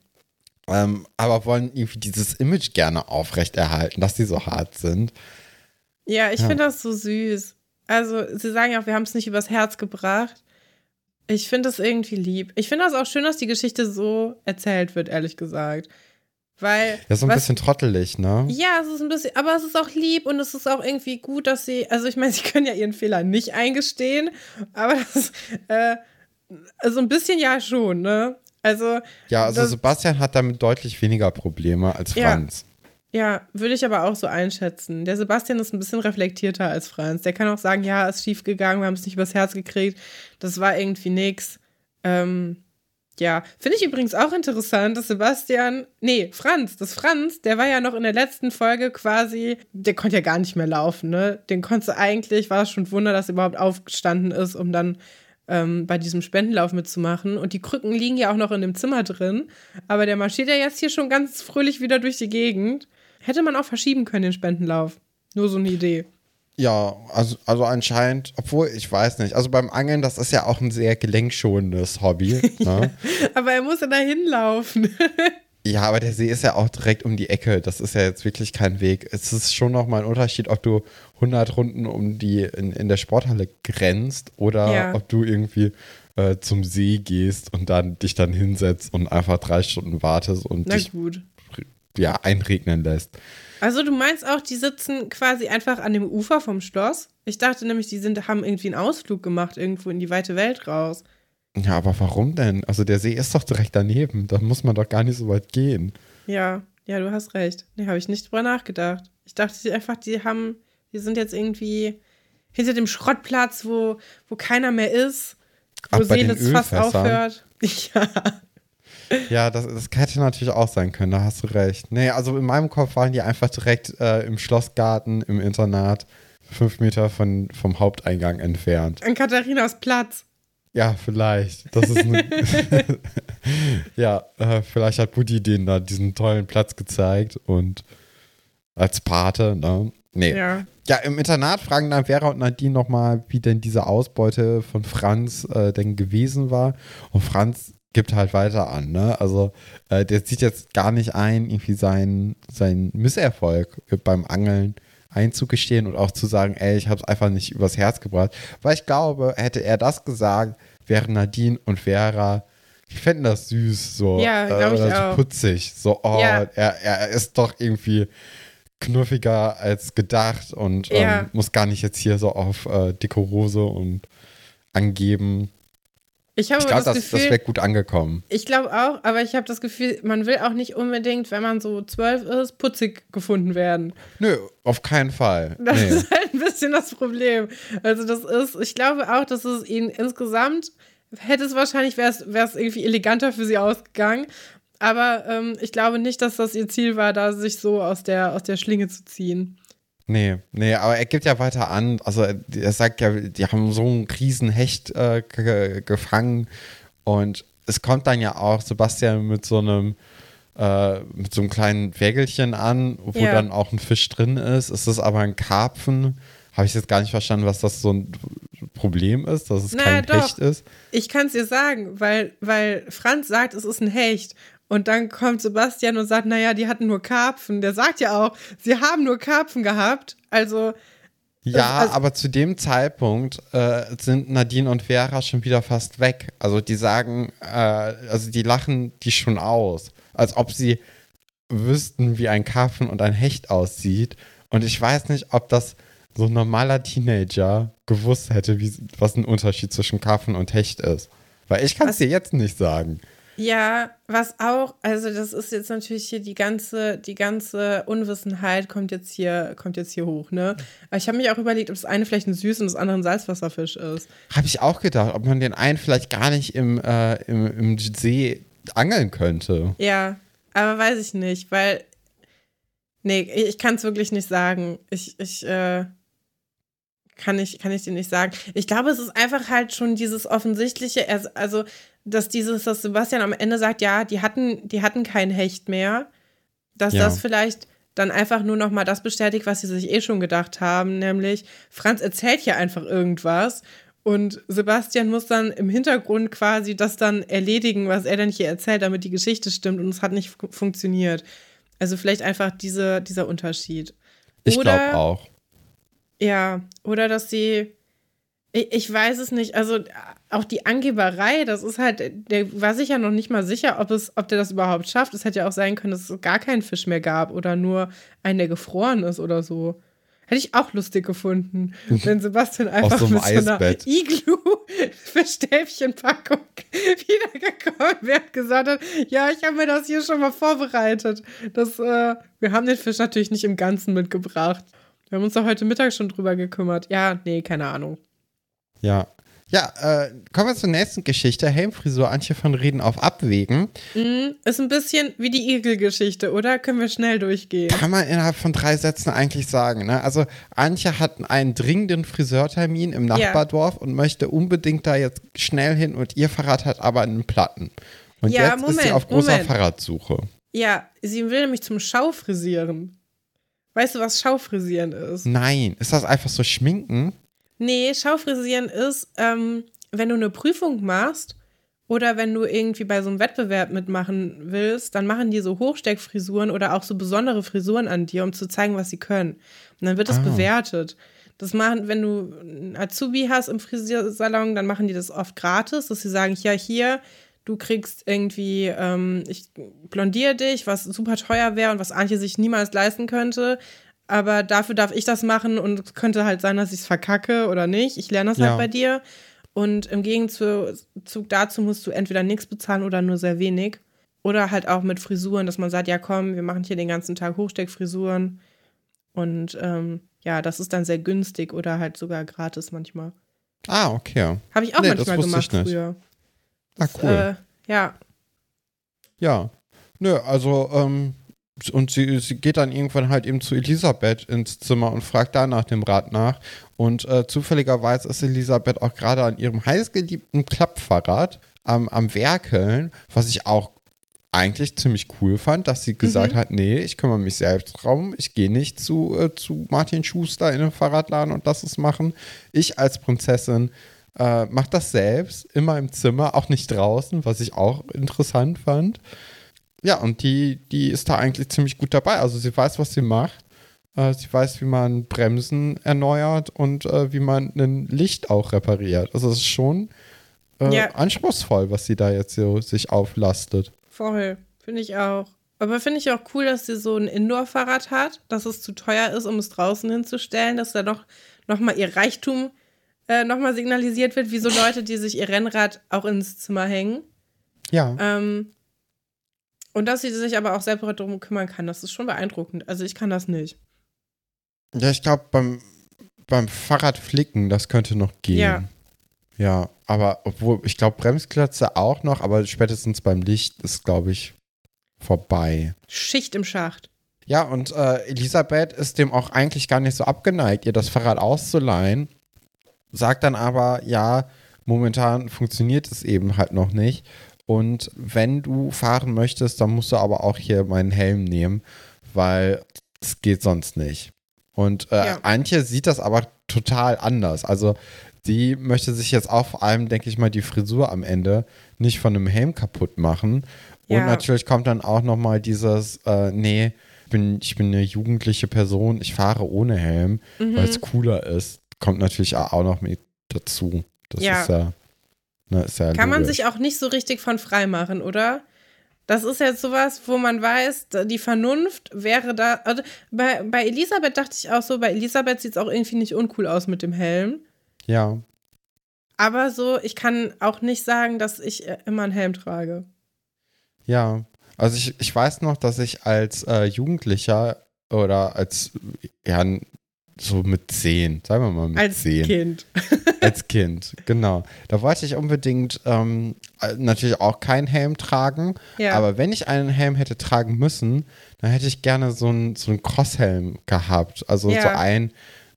ähm, aber wollen irgendwie dieses Image gerne aufrechterhalten, dass sie so hart sind. Ja, ich ja. finde das so süß. Also, sie sagen ja auch, wir haben es nicht übers Herz gebracht. Ich finde das irgendwie lieb. Ich finde das auch schön, dass die Geschichte so erzählt wird, ehrlich gesagt. Weil. Ja, so ein was, bisschen trottelig, ne? Ja, es ist ein bisschen, aber es ist auch lieb und es ist auch irgendwie gut, dass sie, also ich meine, sie können ja ihren Fehler nicht eingestehen, aber das, äh, also ein bisschen ja schon, ne? Also. Ja, also das, Sebastian hat damit deutlich weniger Probleme als Franz. Ja, ja, würde ich aber auch so einschätzen. Der Sebastian ist ein bisschen reflektierter als Franz. Der kann auch sagen, ja, ist schief gegangen, wir haben es nicht übers Herz gekriegt, das war irgendwie nix. Ähm, ja, finde ich übrigens auch interessant, dass Sebastian, nee, Franz, das Franz, der war ja noch in der letzten Folge quasi, der konnte ja gar nicht mehr laufen, ne? Den konnte eigentlich, war es schon Wunder, dass er überhaupt aufgestanden ist, um dann ähm, bei diesem Spendenlauf mitzumachen. Und die Krücken liegen ja auch noch in dem Zimmer drin. Aber der marschiert ja jetzt hier schon ganz fröhlich wieder durch die Gegend. Hätte man auch verschieben können, den Spendenlauf. Nur so eine Idee. Ja, also, also anscheinend, obwohl ich weiß nicht. Also beim Angeln, das ist ja auch ein sehr gelenkschonendes Hobby. Ne? aber er muss ja da hinlaufen. ja, aber der See ist ja auch direkt um die Ecke. Das ist ja jetzt wirklich kein Weg. Es ist schon nochmal ein Unterschied, ob du 100 Runden um die in, in der Sporthalle grenzt oder ja. ob du irgendwie äh, zum See gehst und dann dich dann hinsetzt und einfach drei Stunden wartest und Na dich gut. Ja einregnen lässt. Also du meinst auch, die sitzen quasi einfach an dem Ufer vom Schloss? Ich dachte nämlich, die sind, haben irgendwie einen Ausflug gemacht, irgendwo in die weite Welt raus. Ja, aber warum denn? Also der See ist doch direkt daneben. Da muss man doch gar nicht so weit gehen. Ja, ja, du hast recht. Nee, habe ich nicht drüber nachgedacht. Ich dachte einfach, die haben, die sind jetzt irgendwie hinter dem Schrottplatz, wo, wo keiner mehr ist, wo Seelitz fast aufhört. Ja. Ja, das, das hätte natürlich auch sein können, da hast du recht. Nee, also in meinem Kopf waren die einfach direkt äh, im Schlossgarten, im Internat, fünf Meter von, vom Haupteingang entfernt. An Katharinas Platz. Ja, vielleicht. Das ist eine ja, äh, vielleicht hat Buddy denen da diesen tollen Platz gezeigt und als Pate, ne? Nee. Ja. ja, im Internat fragen dann Vera und Nadine nochmal, wie denn diese Ausbeute von Franz äh, denn gewesen war. Und Franz gibt halt weiter an. Ne? Also äh, der sieht jetzt gar nicht ein, irgendwie seinen, seinen Misserfolg beim Angeln einzugestehen und auch zu sagen, ey, ich habe es einfach nicht übers Herz gebracht. Weil ich glaube, hätte er das gesagt, wären Nadine und Vera, die fänden das süß, so, ja, äh, so auch. putzig. So, oh, ja. er, er ist doch irgendwie knuffiger als gedacht und ja. ähm, muss gar nicht jetzt hier so auf äh, Dekorose und angeben. Ich, ich glaube, das, das, das wäre gut angekommen. Ich glaube auch, aber ich habe das Gefühl, man will auch nicht unbedingt, wenn man so zwölf ist, putzig gefunden werden. Nö, auf keinen Fall. Das nee. ist halt ein bisschen das Problem. Also, das ist, ich glaube auch, dass es ihnen insgesamt hätte es wahrscheinlich, wäre es irgendwie eleganter für sie ausgegangen. Aber ähm, ich glaube nicht, dass das ihr Ziel war, da sich so aus der, aus der Schlinge zu ziehen. Nee, nee, aber er gibt ja weiter an, also er sagt ja, die haben so einen Riesenhecht äh, gefangen und es kommt dann ja auch Sebastian mit so einem äh, mit so einem kleinen Wägelchen an, wo ja. dann auch ein Fisch drin ist. Es ist aber ein Karpfen. Habe ich jetzt gar nicht verstanden, was das so ein Problem ist, dass es naja, kein doch. Hecht ist. Ich kann es dir sagen, weil, weil Franz sagt, es ist ein Hecht. Und dann kommt Sebastian und sagt, naja, die hatten nur Karpfen. Der sagt ja auch, sie haben nur Karpfen gehabt. Also. Ja, also, aber zu dem Zeitpunkt äh, sind Nadine und Vera schon wieder fast weg. Also die sagen, äh, also die lachen die schon aus. Als ob sie wüssten, wie ein Karpfen und ein Hecht aussieht. Und ich weiß nicht, ob das so ein normaler Teenager gewusst hätte, wie, was ein Unterschied zwischen Karpfen und Hecht ist. Weil ich kann es dir jetzt nicht sagen. Ja, was auch, also das ist jetzt natürlich hier die ganze, die ganze Unwissenheit kommt jetzt hier, kommt jetzt hier hoch, ne? Aber ich habe mich auch überlegt, ob das eine vielleicht ein Süß- und das andere ein Salzwasserfisch ist. Habe ich auch gedacht, ob man den einen vielleicht gar nicht im, äh, im, im See angeln könnte. Ja, aber weiß ich nicht, weil, nee, ich kann es wirklich nicht sagen. Ich, ich, äh, kann ich, kann ich dir nicht sagen. Ich glaube, es ist einfach halt schon dieses offensichtliche, also dass dieses, dass Sebastian am Ende sagt, ja, die hatten, die hatten kein Hecht mehr, dass ja. das vielleicht dann einfach nur noch mal das bestätigt, was sie sich eh schon gedacht haben, nämlich Franz erzählt hier einfach irgendwas Und Sebastian muss dann im Hintergrund quasi das dann erledigen, was er dann hier erzählt, damit die Geschichte stimmt und es hat nicht funktioniert. Also vielleicht einfach diese, dieser Unterschied. Ich glaube auch. Ja, oder dass sie, ich, ich, weiß es nicht, also auch die Angeberei, das ist halt, der war sich ja noch nicht mal sicher, ob, es, ob der das überhaupt schafft. Es hätte ja auch sein können, dass es gar keinen Fisch mehr gab oder nur einen, der gefroren ist oder so. Hätte ich auch lustig gefunden, wenn Sebastian einfach so mit so einer Iglu für Stäbchenpackung wiedergekommen wäre und gesagt hat, ja, ich habe mir das hier schon mal vorbereitet. Das, äh, wir haben den Fisch natürlich nicht im Ganzen mitgebracht. Wir haben uns doch heute Mittag schon drüber gekümmert. Ja, nee, keine Ahnung. Ja, ja, äh, kommen wir zur nächsten Geschichte. Helmfrisur, Antje von Reden auf Abwägen. Mm, ist ein bisschen wie die Igel-Geschichte, oder? Können wir schnell durchgehen? Kann man innerhalb von drei Sätzen eigentlich sagen. Ne? Also Antje hat einen dringenden Friseurtermin im Nachbardorf ja. und möchte unbedingt da jetzt schnell hin und ihr Fahrrad hat aber einen Platten. Und ja, jetzt Moment, ist sie auf großer Moment. Fahrradsuche. Ja, sie will nämlich zum Schaufrisieren. Weißt du, was Schaufrisieren ist? Nein, ist das einfach so Schminken? Nee, Schaufrisieren ist, ähm, wenn du eine Prüfung machst oder wenn du irgendwie bei so einem Wettbewerb mitmachen willst, dann machen die so Hochsteckfrisuren oder auch so besondere Frisuren an dir, um zu zeigen, was sie können. Und dann wird das ah. bewertet. Das machen, wenn du einen Azubi hast im Frisiersalon, dann machen die das oft gratis, dass sie sagen, ja, hier, du kriegst irgendwie, ähm, ich blondiere dich, was super teuer wäre und was Antje sich niemals leisten könnte aber dafür darf ich das machen und es könnte halt sein, dass ich es verkacke oder nicht. Ich lerne das halt ja. halt bei dir. Und im Gegenzug dazu musst du entweder nichts bezahlen oder nur sehr wenig. Oder halt auch mit Frisuren, dass man sagt, ja komm, wir machen hier den ganzen Tag Hochsteckfrisuren. Und ähm, ja, das ist dann sehr günstig oder halt sogar gratis manchmal. Ah, okay. Habe ich auch nee, manchmal gemacht früher. Das, ah, cool. Äh, ja. Ja. Nö, also ähm, und sie, sie geht dann irgendwann halt eben zu Elisabeth ins Zimmer und fragt da nach dem Rat nach. Und äh, zufälligerweise ist Elisabeth auch gerade an ihrem heißgeliebten Klappfahrrad am, am Werkeln, was ich auch eigentlich ziemlich cool fand, dass sie gesagt mhm. hat, nee, ich kümmere mich selbst drum, ich gehe nicht zu, äh, zu Martin Schuster in den Fahrradladen und lass es machen. Ich als Prinzessin äh, mache das selbst, immer im Zimmer, auch nicht draußen, was ich auch interessant fand ja, und die, die ist da eigentlich ziemlich gut dabei. Also sie weiß, was sie macht. Äh, sie weiß, wie man Bremsen erneuert und äh, wie man ein Licht auch repariert. Also es ist schon äh, ja. anspruchsvoll, was sie da jetzt so sich auflastet. Voll, finde ich auch. Aber finde ich auch cool, dass sie so ein Indoor-Fahrrad hat, dass es zu teuer ist, um es draußen hinzustellen, dass da doch nochmal ihr Reichtum äh, nochmal signalisiert wird, wie so Leute, die sich ihr Rennrad auch ins Zimmer hängen. Ja. Ähm, und dass sie sich aber auch selber darum kümmern kann, das ist schon beeindruckend. Also ich kann das nicht. Ja, ich glaube, beim, beim Fahrradflicken, das könnte noch gehen. Ja. Ja, aber obwohl, ich glaube, Bremsklötze auch noch, aber spätestens beim Licht ist, glaube ich, vorbei. Schicht im Schacht. Ja, und äh, Elisabeth ist dem auch eigentlich gar nicht so abgeneigt, ihr das Fahrrad auszuleihen. Sagt dann aber, ja, momentan funktioniert es eben halt noch nicht. Und wenn du fahren möchtest, dann musst du aber auch hier meinen Helm nehmen, weil es geht sonst nicht. Und äh, ja. Antje sieht das aber total anders. Also sie möchte sich jetzt auch vor allem, denke ich mal, die Frisur am Ende nicht von einem Helm kaputt machen. Und ja. natürlich kommt dann auch noch mal dieses, äh, nee, ich bin, ich bin eine jugendliche Person, ich fahre ohne Helm, mhm. weil es cooler ist. Kommt natürlich auch noch mit dazu. Das ja. ist ja na, ja Kann man sich auch nicht so richtig von frei machen, oder? Das ist jetzt sowas, wo man weiß, die Vernunft wäre da. Also bei, bei Elisabeth dachte ich auch so, bei Elisabeth sieht es auch irgendwie nicht uncool aus mit dem Helm. Ja. Aber so, ich kann auch nicht sagen, dass ich äh, immer einen Helm trage. Ja, also ich, ich weiß noch, dass ich als äh, Jugendlicher oder als ja, so mit zehn, sagen wir mal mit Als zehn. Kind. Als Kind, genau. Da wollte ich unbedingt ähm, natürlich auch keinen Helm tragen. Ja. Aber wenn ich einen Helm hätte tragen müssen, dann hätte ich gerne so einen, so einen Crosshelm gehabt. Also ja. so ein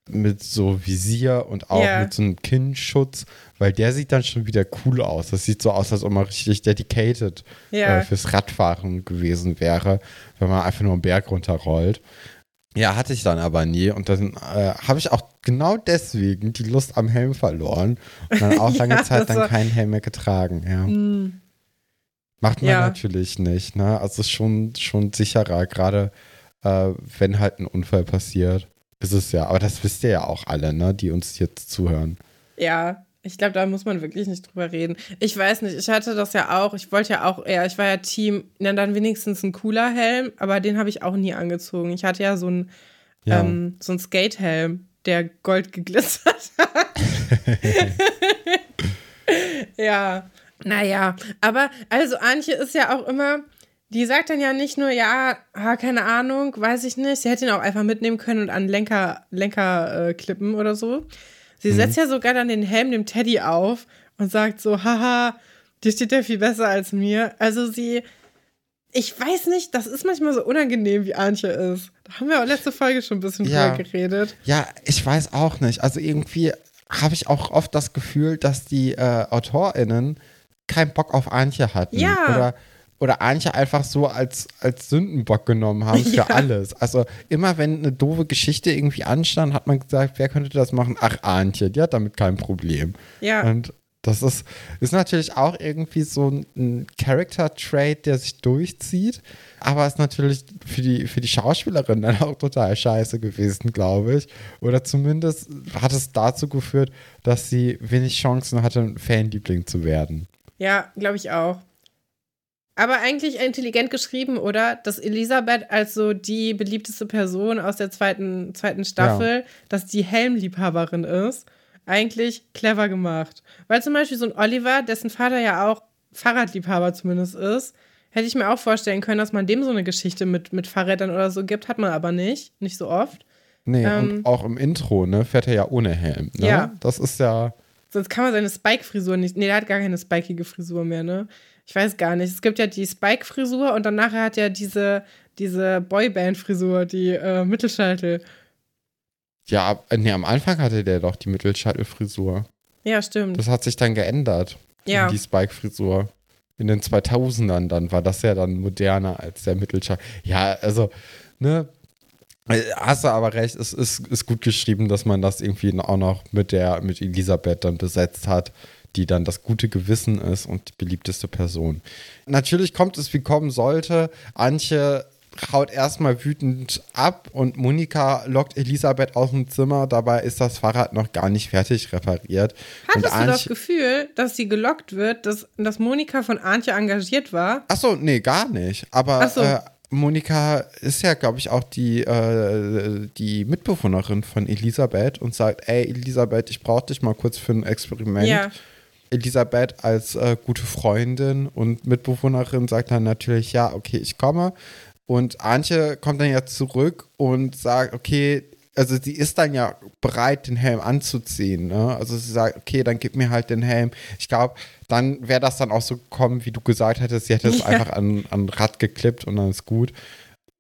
mit so Visier und auch ja. mit so einem Kinnschutz, weil der sieht dann schon wieder cool aus. Das sieht so aus, als ob man richtig dedicated ja. äh, fürs Radfahren gewesen wäre, wenn man einfach nur einen Berg runterrollt. Ja, hatte ich dann aber nie. Und dann äh, habe ich auch genau deswegen die Lust am Helm verloren. Und dann auch lange ja, Zeit dann keinen Helm mehr getragen. Ja. Mm. Macht man ja. natürlich nicht. Ne? Also schon, schon sicherer, gerade äh, wenn halt ein Unfall passiert. Ist es ja. Aber das wisst ihr ja auch alle, ne? die uns jetzt zuhören. Ja, ich glaube, da muss man wirklich nicht drüber reden. Ich weiß nicht, ich hatte das ja auch. Ich wollte ja auch eher, ich war ja Team, na, dann wenigstens ein cooler Helm, aber den habe ich auch nie angezogen. Ich hatte ja so einen ja. ähm, so Skate-Helm, der gold geglitzert hat. ja, naja. Aber also Antje ist ja auch immer, die sagt dann ja nicht nur, ja, keine Ahnung, weiß ich nicht. Sie hätte ihn auch einfach mitnehmen können und an Lenker, Lenker äh, klippen oder so. Sie mhm. setzt ja sogar dann den Helm dem Teddy auf und sagt so, haha, dir steht der viel besser als mir. Also sie, ich weiß nicht, das ist manchmal so unangenehm, wie Antje ist. Da haben wir auch letzte Folge schon ein bisschen ja. drüber geredet. Ja, ich weiß auch nicht. Also irgendwie habe ich auch oft das Gefühl, dass die äh, AutorInnen keinen Bock auf Antje hatten. Ja. Oder oder Antje einfach so als, als Sündenbock genommen haben für ja. alles. Also immer wenn eine doofe Geschichte irgendwie anstand, hat man gesagt, wer könnte das machen? Ach, Antje, die hat damit kein Problem. Ja. Und das ist, ist natürlich auch irgendwie so ein Character-Trait, der sich durchzieht. Aber ist natürlich für die, für die Schauspielerin dann auch total scheiße gewesen, glaube ich. Oder zumindest hat es dazu geführt, dass sie wenig Chancen hatte, ein Fanliebling zu werden. Ja, glaube ich auch. Aber eigentlich intelligent geschrieben, oder? Dass Elisabeth als so die beliebteste Person aus der zweiten, zweiten Staffel, ja. dass die Helmliebhaberin ist. Eigentlich clever gemacht. Weil zum Beispiel so ein Oliver, dessen Vater ja auch Fahrradliebhaber zumindest ist, hätte ich mir auch vorstellen können, dass man dem so eine Geschichte mit, mit Fahrrädern oder so gibt. Hat man aber nicht. Nicht so oft. Nee, ähm, und auch im Intro, ne, fährt er ja ohne Helm. Ne? Ja. Das ist ja. Sonst kann man seine Spike-Frisur nicht. Nee, der hat gar keine spikige Frisur mehr, ne? Ich weiß gar nicht. Es gibt ja die Spike-Frisur und dann nachher hat ja diese, diese Boyband-Frisur, die äh, Mittelscheitel. Ja, nee, am Anfang hatte der doch die Mittelscheitel-Frisur. Ja, stimmt. Das hat sich dann geändert. Ja. Die Spike-Frisur. In den 2000ern dann war das ja dann moderner als der Mittelscheitel. Ja, also, ne, Hast du aber recht, es ist, ist gut geschrieben, dass man das irgendwie auch noch mit der, mit Elisabeth dann besetzt hat die dann das gute Gewissen ist und die beliebteste Person. Natürlich kommt es, wie kommen sollte. Antje haut erstmal wütend ab und Monika lockt Elisabeth aus dem Zimmer. Dabei ist das Fahrrad noch gar nicht fertig repariert. Hattest und du das Gefühl, dass sie gelockt wird, dass, dass Monika von Antje engagiert war? Achso, nee, gar nicht. Aber so. äh, Monika ist ja, glaube ich, auch die, äh, die Mitbewohnerin von Elisabeth und sagt, ey Elisabeth, ich brauche dich mal kurz für ein Experiment. Ja. Elisabeth als äh, gute Freundin und Mitbewohnerin sagt dann natürlich, ja, okay, ich komme. Und Antje kommt dann ja zurück und sagt, okay, also sie ist dann ja bereit, den Helm anzuziehen. Ne? Also sie sagt, okay, dann gib mir halt den Helm. Ich glaube, dann wäre das dann auch so gekommen, wie du gesagt hättest, sie hätte es ja. einfach an, an Rad geklippt und dann ist gut.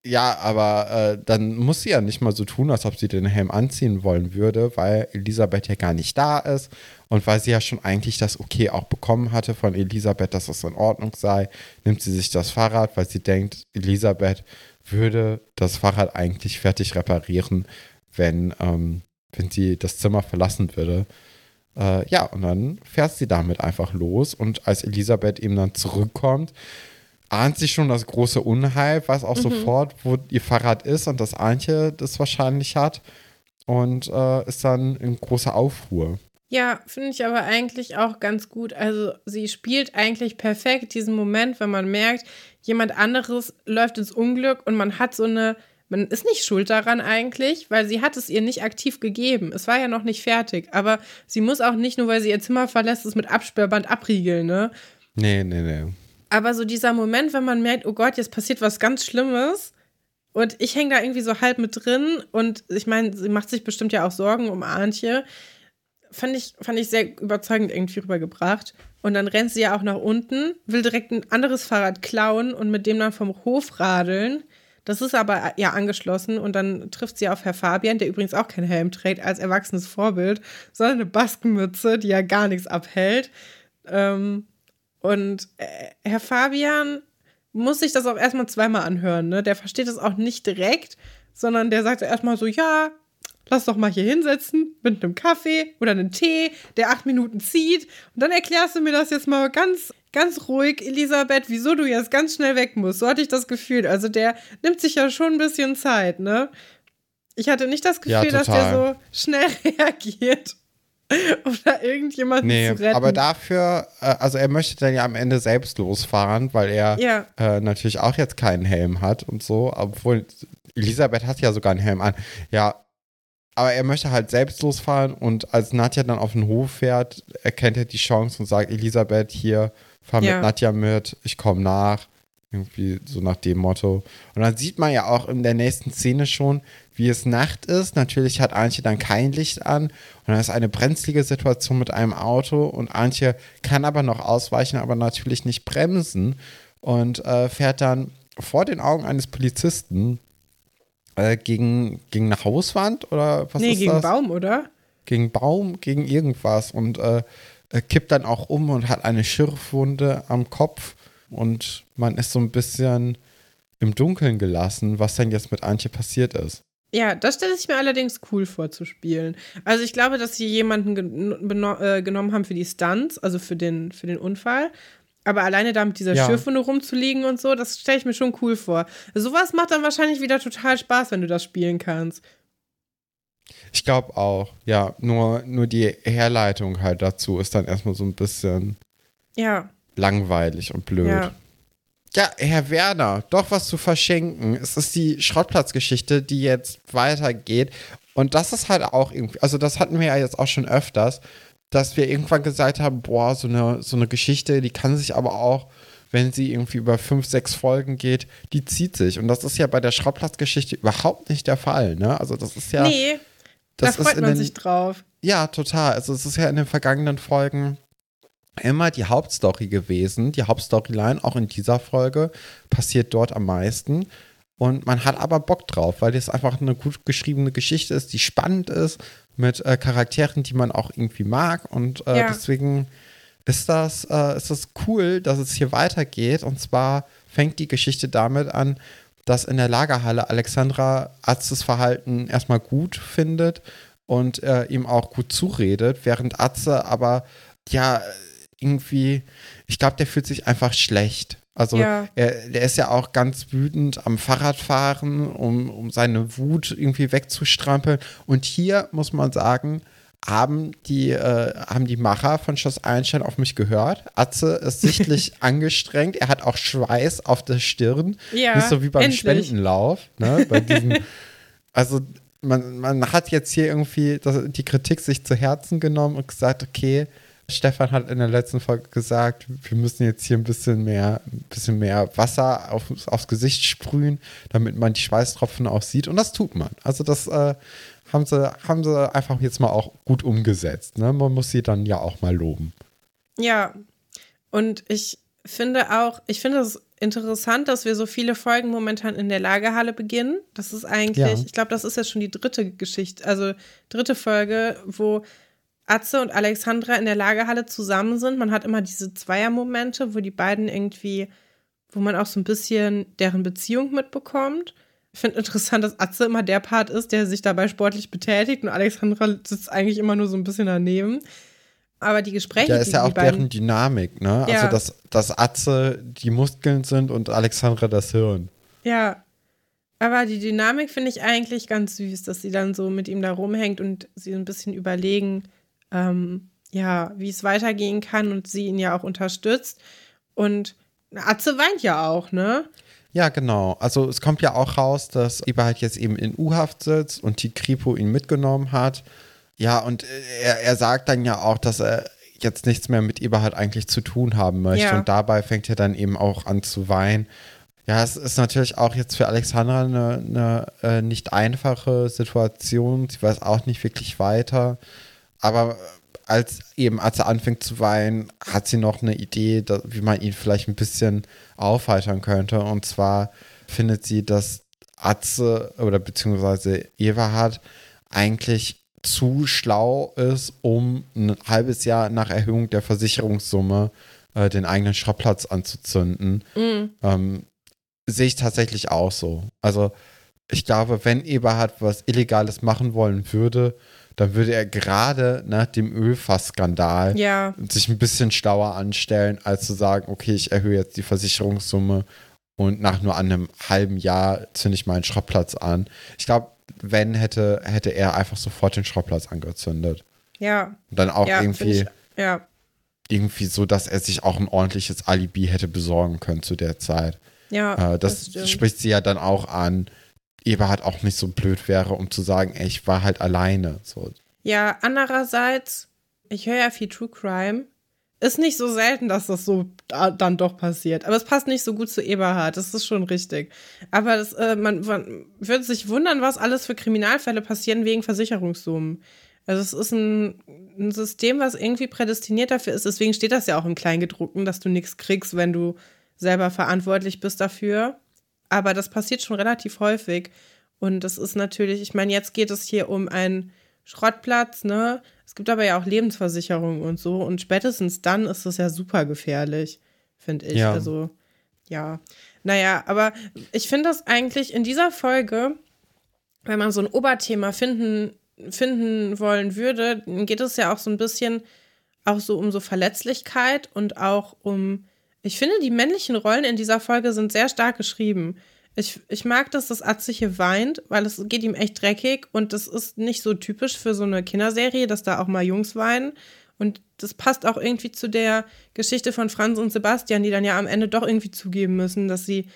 Ja, aber äh, dann muss sie ja nicht mal so tun, als ob sie den Helm anziehen wollen würde, weil Elisabeth ja gar nicht da ist und weil sie ja schon eigentlich das Okay auch bekommen hatte von Elisabeth, dass das in Ordnung sei, nimmt sie sich das Fahrrad, weil sie denkt, Elisabeth würde das Fahrrad eigentlich fertig reparieren, wenn, ähm, wenn sie das Zimmer verlassen würde. Äh, ja, und dann fährt sie damit einfach los und als Elisabeth eben dann zurückkommt, ahnt sich schon das große Unheil, weiß auch mhm. sofort, wo ihr Fahrrad ist und dass Antje das wahrscheinlich hat. Und äh, ist dann in großer Aufruhr. Ja, finde ich aber eigentlich auch ganz gut. Also sie spielt eigentlich perfekt diesen Moment, wenn man merkt, jemand anderes läuft ins Unglück und man hat so eine, man ist nicht schuld daran eigentlich, weil sie hat es ihr nicht aktiv gegeben. Es war ja noch nicht fertig. Aber sie muss auch nicht, nur weil sie ihr Zimmer verlässt, es mit Absperrband abriegeln, ne? Nee, nee, nee. Aber so dieser Moment, wenn man merkt, oh Gott, jetzt passiert was ganz Schlimmes und ich hänge da irgendwie so halb mit drin und ich meine, sie macht sich bestimmt ja auch Sorgen um Antje, fand ich, fand ich sehr überzeugend irgendwie rübergebracht. Und dann rennt sie ja auch nach unten, will direkt ein anderes Fahrrad klauen und mit dem dann vom Hof radeln. Das ist aber ja angeschlossen und dann trifft sie auf Herr Fabian, der übrigens auch kein Helm trägt als erwachsenes Vorbild, sondern eine Baskenmütze, die ja gar nichts abhält. Ähm, und äh, Herr Fabian muss sich das auch erstmal zweimal anhören. Ne? Der versteht das auch nicht direkt, sondern der sagt erstmal so, ja, lass doch mal hier hinsetzen mit einem Kaffee oder einem Tee, der acht Minuten zieht. Und dann erklärst du mir das jetzt mal ganz, ganz ruhig, Elisabeth, wieso du jetzt ganz schnell weg musst. So hatte ich das Gefühl. Also der nimmt sich ja schon ein bisschen Zeit, ne? Ich hatte nicht das Gefühl, ja, dass der so schnell reagiert. da irgendjemanden nee, zu retten. Aber dafür, äh, also er möchte dann ja am Ende selbst losfahren, weil er ja. äh, natürlich auch jetzt keinen Helm hat und so, obwohl Elisabeth hat ja sogar einen Helm an. Ja, aber er möchte halt selbst losfahren und als Nadja dann auf den Hof fährt, erkennt er die Chance und sagt, Elisabeth, hier, fahr ja. mit Nadja mit, ich komme nach. Irgendwie so nach dem Motto. Und dann sieht man ja auch in der nächsten Szene schon, wie es Nacht ist. Natürlich hat Antje dann kein Licht an und dann ist eine brenzlige Situation mit einem Auto und Antje kann aber noch ausweichen, aber natürlich nicht bremsen und äh, fährt dann vor den Augen eines Polizisten äh, gegen, gegen eine Hauswand oder was nee, ist gegen das? Baum, oder? Gegen Baum, gegen irgendwas und äh, kippt dann auch um und hat eine Schürfwunde am Kopf und man ist so ein bisschen im Dunkeln gelassen, was denn jetzt mit Antje passiert ist. Ja, das stelle ich mir allerdings cool vor zu spielen. Also ich glaube, dass sie jemanden gen äh, genommen haben für die Stunts, also für den, für den Unfall. Aber alleine da mit dieser ja. Schürfwunde rumzuliegen und so, das stelle ich mir schon cool vor. Sowas macht dann wahrscheinlich wieder total Spaß, wenn du das spielen kannst. Ich glaube auch, ja. Nur, nur die Herleitung halt dazu ist dann erstmal so ein bisschen ja. langweilig und blöd. Ja. Ja, Herr Werner, doch was zu verschenken. Es ist die Schrottplatzgeschichte, die jetzt weitergeht. Und das ist halt auch irgendwie, also das hatten wir ja jetzt auch schon öfters, dass wir irgendwann gesagt haben, boah, so eine, so eine Geschichte, die kann sich aber auch, wenn sie irgendwie über fünf, sechs Folgen geht, die zieht sich. Und das ist ja bei der Schrottplatzgeschichte überhaupt nicht der Fall, ne? Also das ist ja. Nee, das da freut man den, sich drauf. Ja, total. Also es ist ja in den vergangenen Folgen immer die Hauptstory gewesen, die Hauptstoryline, auch in dieser Folge, passiert dort am meisten. Und man hat aber Bock drauf, weil das einfach eine gut geschriebene Geschichte ist, die spannend ist, mit äh, Charakteren, die man auch irgendwie mag. Und äh, ja. deswegen ist das, äh, ist das cool, dass es hier weitergeht. Und zwar fängt die Geschichte damit an, dass in der Lagerhalle Alexandra Atzes Verhalten erstmal gut findet und äh, ihm auch gut zuredet, während Atze aber ja irgendwie, ich glaube, der fühlt sich einfach schlecht. Also ja. er, der ist ja auch ganz wütend am Fahrradfahren, um, um seine Wut irgendwie wegzustrampeln. Und hier muss man sagen, haben die, äh, haben die Macher von Schloss Einstein auf mich gehört. Atze ist sichtlich angestrengt. Er hat auch Schweiß auf der Stirn. Ja, Nicht so wie beim endlich. Spendenlauf. Ne? Bei diesem, also man, man hat jetzt hier irgendwie das, die Kritik sich zu Herzen genommen und gesagt, okay, Stefan hat in der letzten Folge gesagt, wir müssen jetzt hier ein bisschen mehr, ein bisschen mehr Wasser auf, aufs Gesicht sprühen, damit man die Schweißtropfen auch sieht. Und das tut man. Also das äh, haben, sie, haben sie einfach jetzt mal auch gut umgesetzt. Ne? Man muss sie dann ja auch mal loben. Ja, und ich finde auch, ich finde es interessant, dass wir so viele Folgen momentan in der Lagerhalle beginnen. Das ist eigentlich, ja. ich glaube, das ist jetzt schon die dritte Geschichte, also dritte Folge, wo Atze und Alexandra in der Lagerhalle zusammen sind. Man hat immer diese Zweiermomente, wo die beiden irgendwie, wo man auch so ein bisschen deren Beziehung mitbekommt. Ich finde interessant, dass Atze immer der Part ist, der sich dabei sportlich betätigt und Alexandra sitzt eigentlich immer nur so ein bisschen daneben. Aber die Gespräche. Ja, ist ja auch deren Dynamik, ne? Also, ja. Also, dass, dass Atze die Muskeln sind und Alexandra das Hirn. Ja. Aber die Dynamik finde ich eigentlich ganz süß, dass sie dann so mit ihm da rumhängt und sie ein bisschen überlegen, ähm, ja, wie es weitergehen kann und sie ihn ja auch unterstützt. Und Atze weint ja auch, ne? Ja, genau. Also es kommt ja auch raus, dass Eberhard jetzt eben in U-Haft sitzt und die Kripo ihn mitgenommen hat. Ja, und er, er sagt dann ja auch, dass er jetzt nichts mehr mit Eberhard eigentlich zu tun haben möchte. Ja. Und dabei fängt er dann eben auch an zu weinen. Ja, es ist natürlich auch jetzt für Alexandra eine, eine äh, nicht einfache Situation. Sie weiß auch nicht wirklich weiter. Aber als eben, als er anfängt zu weinen, hat sie noch eine Idee, dass, wie man ihn vielleicht ein bisschen aufheitern könnte. Und zwar findet sie, dass Atze oder beziehungsweise Everhard eigentlich zu schlau ist, um ein halbes Jahr nach Erhöhung der Versicherungssumme äh, den eigenen Schrottplatz anzuzünden. Mhm. Ähm, sehe ich tatsächlich auch so. Also ich glaube, wenn Eberhard was Illegales machen wollen würde, dann würde er gerade nach dem Ölfassskandal Ja, sich ein bisschen schlauer anstellen, als zu sagen, okay, ich erhöhe jetzt die Versicherungssumme und nach nur einem halben Jahr zünde ich meinen Schrottplatz an. Ich glaube, wenn hätte, hätte er einfach sofort den Schrottplatz angezündet. ja, Und dann auch ja, irgendwie, ich, ja, irgendwie so, dass er sich auch ein ordentliches Alibi hätte besorgen können zu der Zeit. ja. Äh, das stimmt. spricht sie ja dann auch an. Eberhard auch nicht so blöd wäre, um zu sagen, ey, ich war halt alleine. So. Ja, andererseits, ich höre ja viel True Crime. Ist nicht so selten, dass das so da, dann doch passiert. Aber es passt nicht so gut zu Eberhard, das ist schon richtig. Aber das, äh, man, man würde sich wundern, was alles für Kriminalfälle passieren wegen Versicherungssummen. Also es ist ein, ein System, was irgendwie prädestiniert dafür ist. Deswegen steht das ja auch im Kleingedruckten, dass du nichts kriegst, wenn du selber verantwortlich bist dafür. Aber das passiert schon relativ häufig. Und das ist natürlich, ich meine, jetzt geht es hier um einen Schrottplatz, ne? Es gibt aber ja auch Lebensversicherungen und so. Und spätestens dann ist das ja super gefährlich, finde ich. Ja. Also, ja. Naja, aber ich finde das eigentlich in dieser Folge, wenn man so ein Oberthema finden, finden wollen würde, dann geht es ja auch so ein bisschen auch so um so Verletzlichkeit und auch um, ich finde, die männlichen Rollen in dieser Folge sind sehr stark geschrieben. Ich, ich mag, dass das Atze hier weint, weil es geht ihm echt dreckig und das ist nicht so typisch für so eine Kinderserie, dass da auch mal Jungs weinen. Und das passt auch irgendwie zu der Geschichte von Franz und Sebastian, die dann ja am Ende doch irgendwie zugeben müssen, dass sie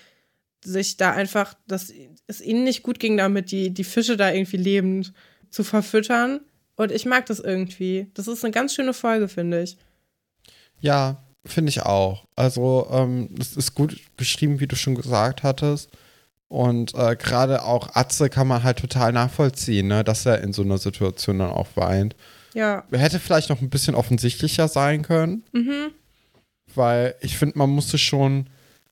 sich da einfach, dass es ihnen nicht gut ging damit, die, die Fische da irgendwie lebend zu verfüttern. Und ich mag das irgendwie. Das ist eine ganz schöne Folge, finde ich. Ja, finde ich auch. Also, ähm, es ist gut geschrieben, wie du schon gesagt hattest. Und äh, gerade auch Atze kann man halt total nachvollziehen, ne, dass er in so einer Situation dann auch weint. Ja, Hätte vielleicht noch ein bisschen offensichtlicher sein können. Weil ich finde, man musste schon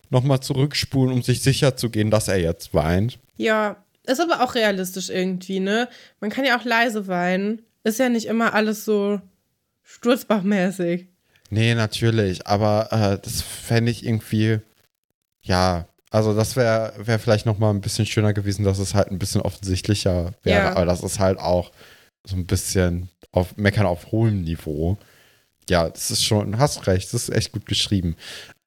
nochmal zurückspulen, um sich sicher zu gehen, dass er jetzt weint. ja. Ist aber auch realistisch irgendwie, ne? Man kann ja auch leise weinen. Ist ja nicht immer alles so sturzbachmäßig. Nee, natürlich. Aber äh, das fände ich irgendwie, ja, also das wäre wär vielleicht nochmal ein bisschen schöner gewesen, dass es halt ein bisschen offensichtlicher wäre. Ja. Aber das ist halt auch so ein bisschen auf Meckern auf hohem Niveau. Ja, das ist schon, hast recht, das ist echt gut geschrieben.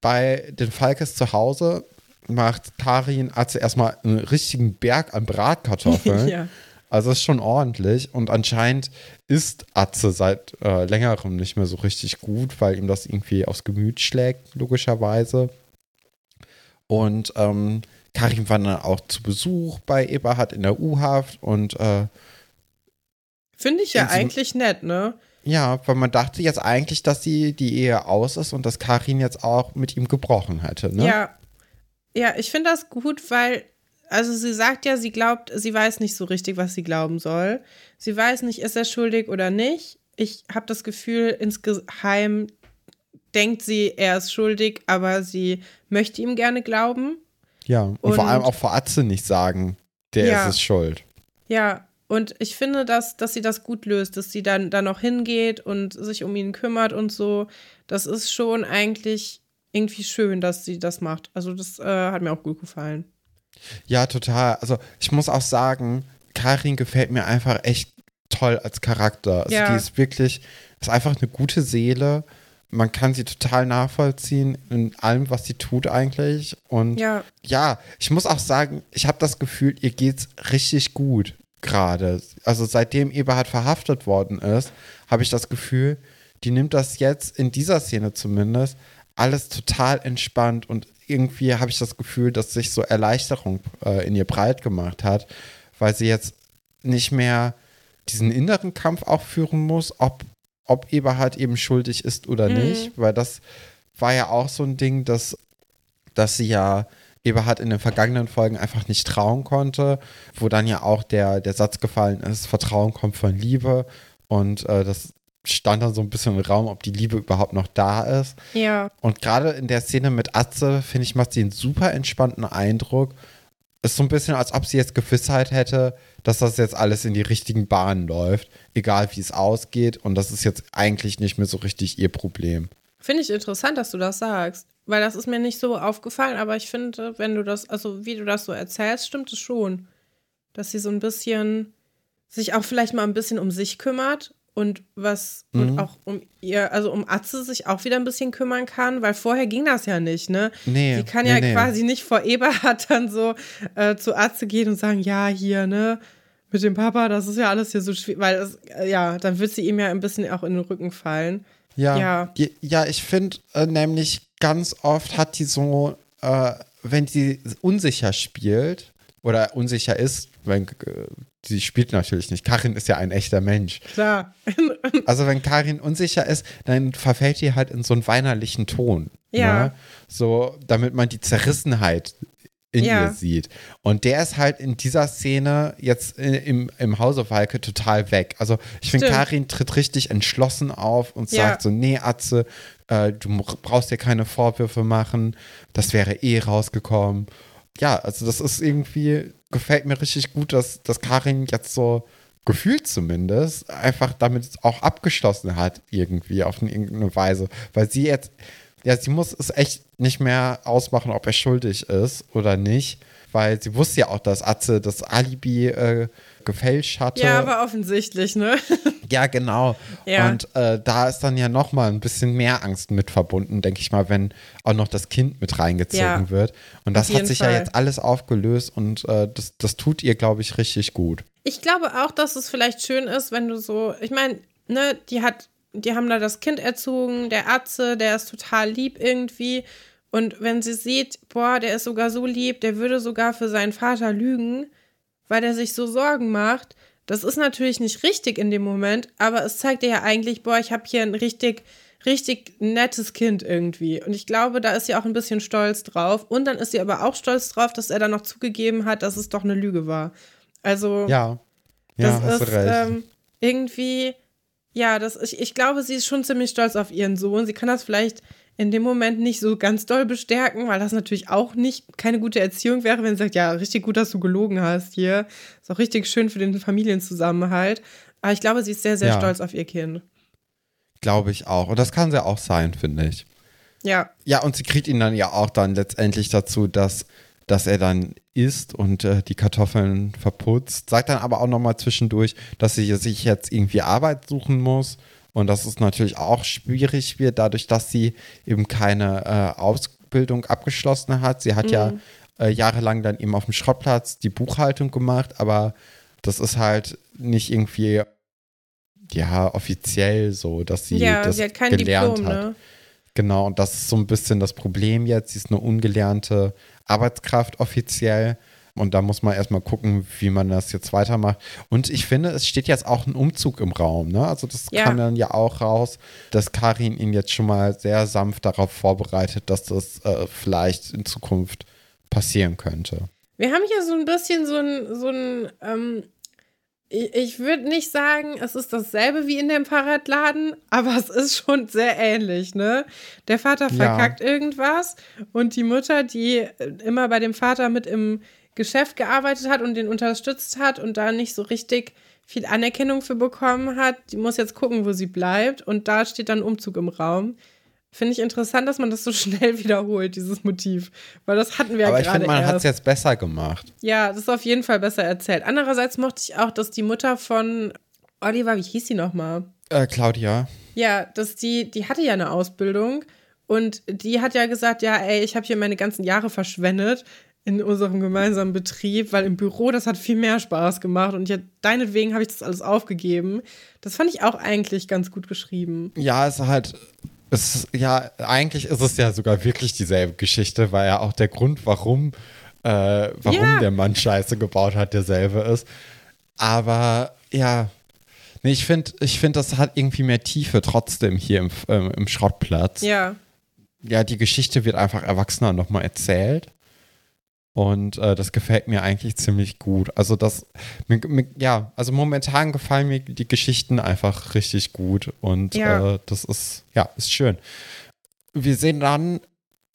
Bei den Falkes zu Hause macht Karin Atze erstmal einen richtigen Berg an Bratkartoffeln. ja. Also ist schon ordentlich und anscheinend ist Atze seit äh, längerem nicht mehr so richtig gut, weil ihm das irgendwie aufs Gemüt schlägt, logischerweise. Und ähm, Karin war dann auch zu Besuch bei Eberhard in der U-Haft und äh, Finde ich ja so- eigentlich nett, ne? ja, weil man dachte jetzt eigentlich, dass die, die Ehe aus ist und dass Karin jetzt auch mit ihm gebrochen hätte, ne? Ja. Ja, ich finde das gut, weil, also sie sagt ja, sie glaubt, sie weiß nicht so richtig, was sie glauben soll. Sie weiß nicht, ist er schuldig oder nicht. Ich habe das Gefühl, insgeheim denkt sie, er ist schuldig, aber sie möchte ihm gerne glauben. Ja, und, Und- vor allem auch vor Atze nicht sagen, der Ja. ist es schuld. Ja, und ich finde, dass, dass sie das gut löst, dass sie dann da noch hingeht und sich um ihn kümmert und so. Das ist schon eigentlich irgendwie schön, dass sie das macht. Also das äh, hat mir auch gut gefallen. Ja, total. Also ich muss auch sagen, Karin gefällt mir einfach echt toll als Charakter. Also Ja. die ist wirklich, ist einfach eine gute Seele. Man kann sie total nachvollziehen in allem, was sie tut eigentlich. Und Ja, ja, ich muss auch sagen, ich habe das Gefühl, ihr geht's richtig gut gerade. Also seitdem Eberhard verhaftet worden ist, habe ich das Gefühl, die nimmt das jetzt in dieser Szene zumindest alles total entspannt und irgendwie habe ich das Gefühl, dass sich so Erleichterung äh, in ihr breit gemacht hat, weil sie jetzt nicht mehr diesen inneren Kampf auch führen muss, ob, ob Eberhard eben schuldig ist oder Mhm. nicht, weil das war ja auch so ein Ding, dass, dass sie ja Eberhard in den vergangenen Folgen einfach nicht trauen konnte, wo dann ja auch der, der Satz gefallen ist, Vertrauen kommt von Liebe und äh, das stand dann so ein bisschen im Raum, ob die Liebe überhaupt noch da ist. ja, Und gerade in der Szene mit Atze, finde ich, macht sie einen super entspannten Eindruck. Ist so ein bisschen, als ob sie jetzt Gewissheit hätte, dass das jetzt alles in die richtigen Bahnen läuft, egal wie es ausgeht. Und das ist jetzt eigentlich nicht mehr so richtig ihr Problem. finde ich interessant, dass du das sagst. Weil das ist mir nicht so aufgefallen, aber ich finde, wenn du das, also wie du das so erzählst, stimmt es schon. dass sie so ein bisschen sich auch vielleicht mal ein bisschen um sich kümmert und was mhm. und auch um ihr, also um Atze sich auch wieder ein bisschen kümmern kann, weil vorher ging das ja nicht, ne? Nee. Sie kann nee, ja nee. quasi nicht vor Eberhard dann so äh, zu Atze gehen und sagen, ja, hier, ne? Mit dem Papa, das ist ja alles hier so schwierig, weil es, äh, ja, dann wird sie ihm ja ein bisschen auch in den Rücken fallen. Ja, ja, ja ich finde äh, nämlich ganz oft hat die so, äh, wenn sie unsicher spielt oder unsicher ist, wenn, äh, sie spielt natürlich nicht. Karin ist ja ein echter Mensch. Klar. also wenn Karin unsicher ist, dann verfällt die halt in so einen weinerlichen Ton. Ja. Ne? So, damit man die Zerrissenheit in ja. ihr sieht. Und der ist halt in dieser Szene jetzt im, im Hause Walke total weg. Also ich finde, Karin tritt richtig entschlossen auf und ja. sagt so, nee, Atze, äh, du brauchst dir keine Vorwürfe machen, das wäre eh rausgekommen. Ja, also das ist irgendwie, gefällt mir richtig gut, dass, dass Karin jetzt so gefühlt zumindest einfach damit auch abgeschlossen hat irgendwie auf eine, irgendeine Weise, weil sie jetzt ja, sie muss es echt nicht mehr ausmachen, ob er schuldig ist oder nicht, weil sie wusste ja auch, dass Atze das Alibi äh, gefälscht hatte. Ja, aber offensichtlich, ne? ja, genau. Ja. Und äh, da ist dann ja noch mal ein bisschen mehr Angst mit verbunden, denke ich mal, wenn auch noch das Kind mit reingezogen ja, wird. Und das hat sich Fall. ja jetzt alles aufgelöst und äh, das, das tut ihr, glaube ich, richtig gut. Ich glaube auch, dass es vielleicht schön ist, wenn du so, ich meine, ne, die hat die haben da das Kind erzogen, der Atze, der ist total lieb irgendwie. Und wenn sie sieht, boah, der ist sogar so lieb, der würde sogar für seinen Vater lügen, weil er sich so Sorgen macht, das ist natürlich nicht richtig in dem Moment, aber es zeigt ihr ja eigentlich, boah, ich habe hier ein richtig, richtig nettes Kind irgendwie. Und ich glaube, da ist sie auch ein bisschen stolz drauf. Und dann ist sie aber auch stolz drauf, dass er dann noch zugegeben hat, dass es doch eine Lüge war. Also, ja, ja das ist ähm, irgendwie ja, das, ich, ich glaube, sie ist schon ziemlich stolz auf ihren Sohn. Sie kann das vielleicht in dem Moment nicht so ganz doll bestärken, weil das natürlich auch nicht keine gute Erziehung wäre, wenn sie sagt, ja, richtig gut, dass du gelogen hast hier. Ist auch richtig schön für den Familienzusammenhalt. Aber ich glaube, sie ist sehr, sehr ja. stolz auf ihr Kind. Glaube ich auch. Und das kann sie auch sein, finde ich. Ja. Ja, und sie kriegt ihn dann ja auch dann letztendlich dazu, dass dass er dann isst und äh, die Kartoffeln verputzt. Sagt dann aber auch nochmal zwischendurch, dass sie sich jetzt irgendwie Arbeit suchen muss. Und dass es natürlich auch schwierig wird, dadurch, dass sie eben keine äh, Ausbildung abgeschlossen hat. Sie hat mhm. ja äh, jahrelang dann eben auf dem Schrottplatz die Buchhaltung gemacht, aber das ist halt nicht irgendwie ja offiziell so, dass sie ja, das sie hat kein gelernt Diplom, hat. Ne? Genau, und das ist so ein bisschen das Problem jetzt. Sie ist eine ungelernte Arbeitskraft offiziell. Und da muss man erstmal gucken, wie man das jetzt weitermacht. Und ich finde, es steht jetzt auch ein Umzug im Raum. Ne? Also das ja. kam dann ja auch raus, dass Karin ihn jetzt schon mal sehr sanft darauf vorbereitet, dass das äh, vielleicht in Zukunft passieren könnte. Wir haben hier so ein bisschen so ein, so ein ähm, ich, ich würde nicht sagen, es ist dasselbe wie in dem Fahrradladen, aber es ist schon sehr ähnlich, ne? Der Vater verkackt ja. irgendwas und die Mutter, die immer bei dem Vater mit im Geschäft gearbeitet hat und den unterstützt hat und da nicht so richtig viel Anerkennung für bekommen hat, die muss jetzt gucken, wo sie bleibt und da steht dann Umzug im Raum. Finde ich interessant, dass man das so schnell wiederholt, dieses Motiv. Weil das hatten wir ja gerade. Aber ich finde, man hat es jetzt besser gemacht. Ja, das ist auf jeden Fall besser erzählt. Andererseits mochte ich auch, dass die Mutter von Oliver, wie hieß sie nochmal? Äh, Claudia. Ja, dass die, die hatte ja eine Ausbildung und die hat ja gesagt, ja, ey, ich habe hier meine ganzen Jahre verschwendet in unserem gemeinsamen Betrieb, weil im Büro das hat viel mehr Spaß gemacht und ja, deinetwegen habe ich das alles aufgegeben. Das fand ich auch eigentlich ganz gut geschrieben. Ja, es ist halt es, ja, eigentlich ist es ja sogar wirklich dieselbe Geschichte, weil ja auch der Grund, warum, äh, warum ja. der Mann Scheiße gebaut hat, derselbe ist. Aber ja, nee, ich finde, ich find, das hat irgendwie mehr Tiefe trotzdem hier im, ähm, im Schrottplatz. Ja. Ja, die Geschichte wird einfach erwachsener nochmal erzählt. Und äh, das gefällt mir eigentlich ziemlich gut. Also das, mir, mir, ja, also momentan gefallen mir die Geschichten einfach richtig gut. Und ja. äh, das ist, ja, ist schön. Wir sehen dann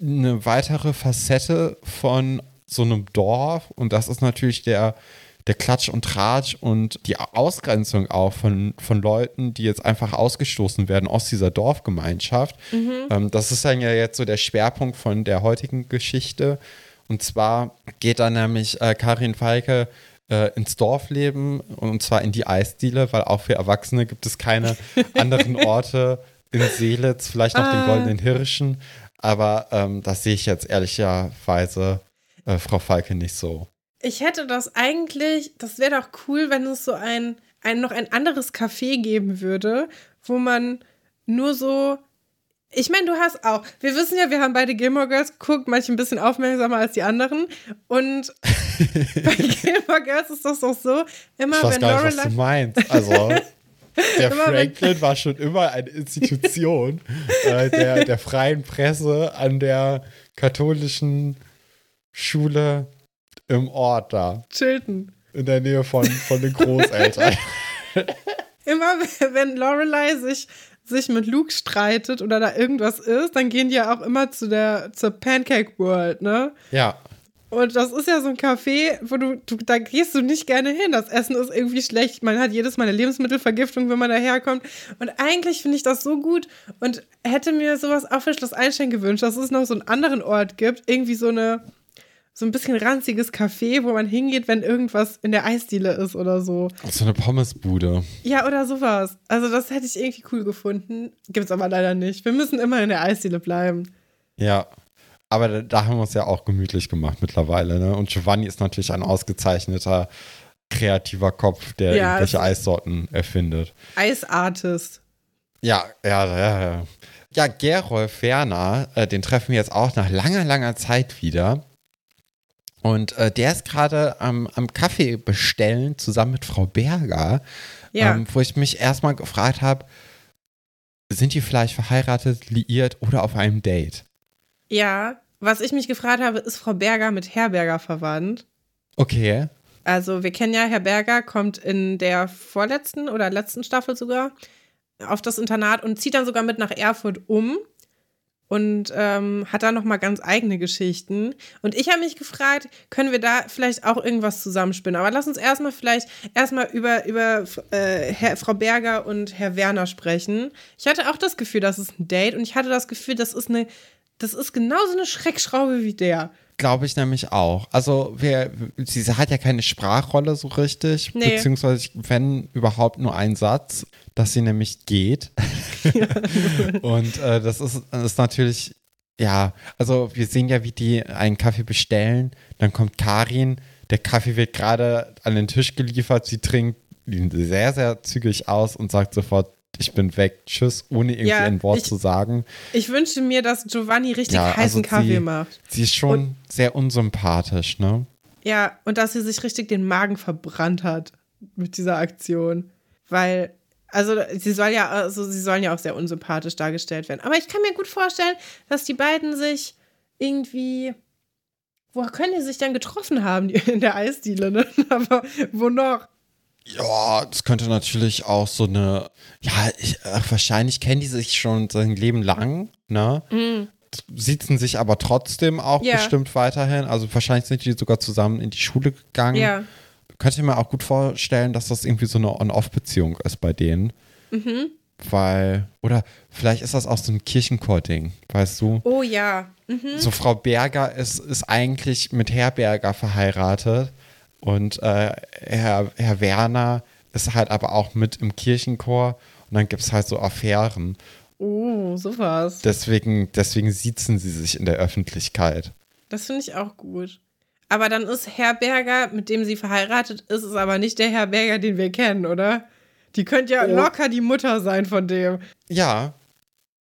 eine weitere Facette von so einem Dorf. Und das ist natürlich der, der Klatsch und Tratsch und die Ausgrenzung auch von, von Leuten, die jetzt einfach ausgestoßen werden aus dieser Dorfgemeinschaft. Mhm. Ähm, das ist dann ja jetzt so der Schwerpunkt von der heutigen Geschichte. Und zwar geht dann nämlich äh, Karin Falke äh, ins Dorf leben und zwar in die Eisdiele, weil auch für Erwachsene gibt es keine anderen Orte in Seelitz, vielleicht noch den Ah. Goldenen Hirschen, aber ähm, das sehe ich jetzt ehrlicherweise äh, Frau Falke nicht so. Ich hätte das eigentlich, das wäre doch cool, wenn es so ein, ein noch ein anderes Café geben würde, wo man nur so. Ich meine, du hast auch. Wir wissen ja, wir haben beide Gilmore Girls geguckt, manche ein bisschen aufmerksamer als die anderen. Und bei Gilmore Girls ist das doch so, immer Ich weiß wenn gar nicht, was du Lorelei. meinst. Also, der Franklin war schon immer eine Institution äh, der, der freien Presse an der katholischen Schule im Ort da, Chilton. in der Nähe von, von den Großeltern. Immer wenn Lorelei sich, sich mit Luke streitet oder da irgendwas ist, dann gehen die ja auch immer zu der zur Pancake World, ne? ja, Und das ist ja so ein Café, wo du, du, da gehst du nicht gerne hin. Das Essen ist irgendwie schlecht. Man hat jedes Mal eine Lebensmittelvergiftung, wenn man daherkommt. Und eigentlich finde ich das so gut und hätte mir sowas auch für Schloss Einstein gewünscht, dass es noch so einen anderen Ort gibt. Irgendwie so eine, so ein bisschen ranziges Café, wo man hingeht, wenn irgendwas in der Eisdiele ist oder so. so eine Pommesbude. Ja, oder sowas. Also das hätte ich irgendwie cool gefunden. Gibt's aber leider nicht. Wir müssen immer in der Eisdiele bleiben. Ja. Aber da, da haben wir uns ja auch gemütlich gemacht mittlerweile. Ne? Und Giovanni ist natürlich ein ausgezeichneter kreativer Kopf, der Ja, irgendwelche Eissorten erfindet. Eisartist. Ja, ja, ja, ja. Ja, Gerolf Werner, äh, den treffen wir jetzt auch nach langer, langer Zeit wieder. Und äh, der ist gerade am, am Kaffee bestellen, zusammen mit Frau Berger, Ja. ähm, wo ich mich erstmal gefragt habe, sind die vielleicht verheiratet, liiert oder auf einem Date? Ja, was ich mich gefragt habe, ist Frau Berger mit Herr Berger verwandt? Okay. Also wir kennen ja, Herr Berger kommt in der vorletzten oder letzten Staffel sogar auf das Internat und zieht dann sogar mit nach Erfurt um und ähm, hat da noch mal ganz eigene Geschichten. Und ich habe mich gefragt, können wir da vielleicht auch irgendwas zusammenspinnen? Aber lass uns erstmal vielleicht erstmal über, über äh, Herr, Frau Berger und Herr Werner sprechen. Ich hatte auch das Gefühl, das ist ein Date und ich hatte das Gefühl, das ist eine, das ist genauso eine Schreckschraube wie der. Glaube ich nämlich auch. Also, wir, sie hat ja keine Sprachrolle so richtig, Nee. beziehungsweise, wenn überhaupt nur ein Satz, dass sie nämlich geht. Und äh, das ist, das ist natürlich, ja, also wir sehen ja, wie die einen Kaffee bestellen. Dann kommt Karin, der Kaffee wird gerade an den Tisch geliefert, sie trinkt ihn sehr, sehr zügig aus und sagt sofort, ich bin weg, tschüss, ohne irgendwie Ja, ein Wort ich- zu sagen. Ich wünsche mir, dass Giovanni richtig Ja, also heißen Kaffee sie- macht. Sie ist schon sehr unsympathisch, ne? Ja, und dass sie sich richtig den Magen verbrannt hat mit dieser Aktion. Weil, also sie soll ja, also sie sollen ja auch sehr unsympathisch dargestellt werden. Aber ich kann mir gut vorstellen, dass die beiden sich irgendwie. Wo können die sich dann getroffen haben? In der Eisdiele, ne? Aber wo noch? Ja, das könnte natürlich auch so eine, ja, ich, ach, wahrscheinlich kennen die sich schon sein Leben lang, ne? Sitzen sich aber trotzdem auch Mhm. Ja. bestimmt weiterhin. Also wahrscheinlich sind die sogar zusammen in die Schule gegangen. Ja. Könnte ich mir auch gut vorstellen, dass das irgendwie so eine On-Off-Beziehung ist bei denen. Mhm. Weil, oder vielleicht ist das auch so ein Kirchenchor-Ding, weißt du? Oh ja. Mhm. So Frau Berger ist, ist eigentlich mit Herr Berger verheiratet und äh, Herr, Herr Werner ist halt aber auch mit im Kirchenchor und dann gibt es halt so Affären. Oh, sowas. Deswegen, deswegen siezen sie sich in der Öffentlichkeit. Das finde ich auch gut. Aber dann ist Herr Berger, mit dem sie verheiratet ist, ist aber nicht der Herr Berger, den wir kennen, oder? Die könnte ja Oh. locker die Mutter sein von dem. Ja,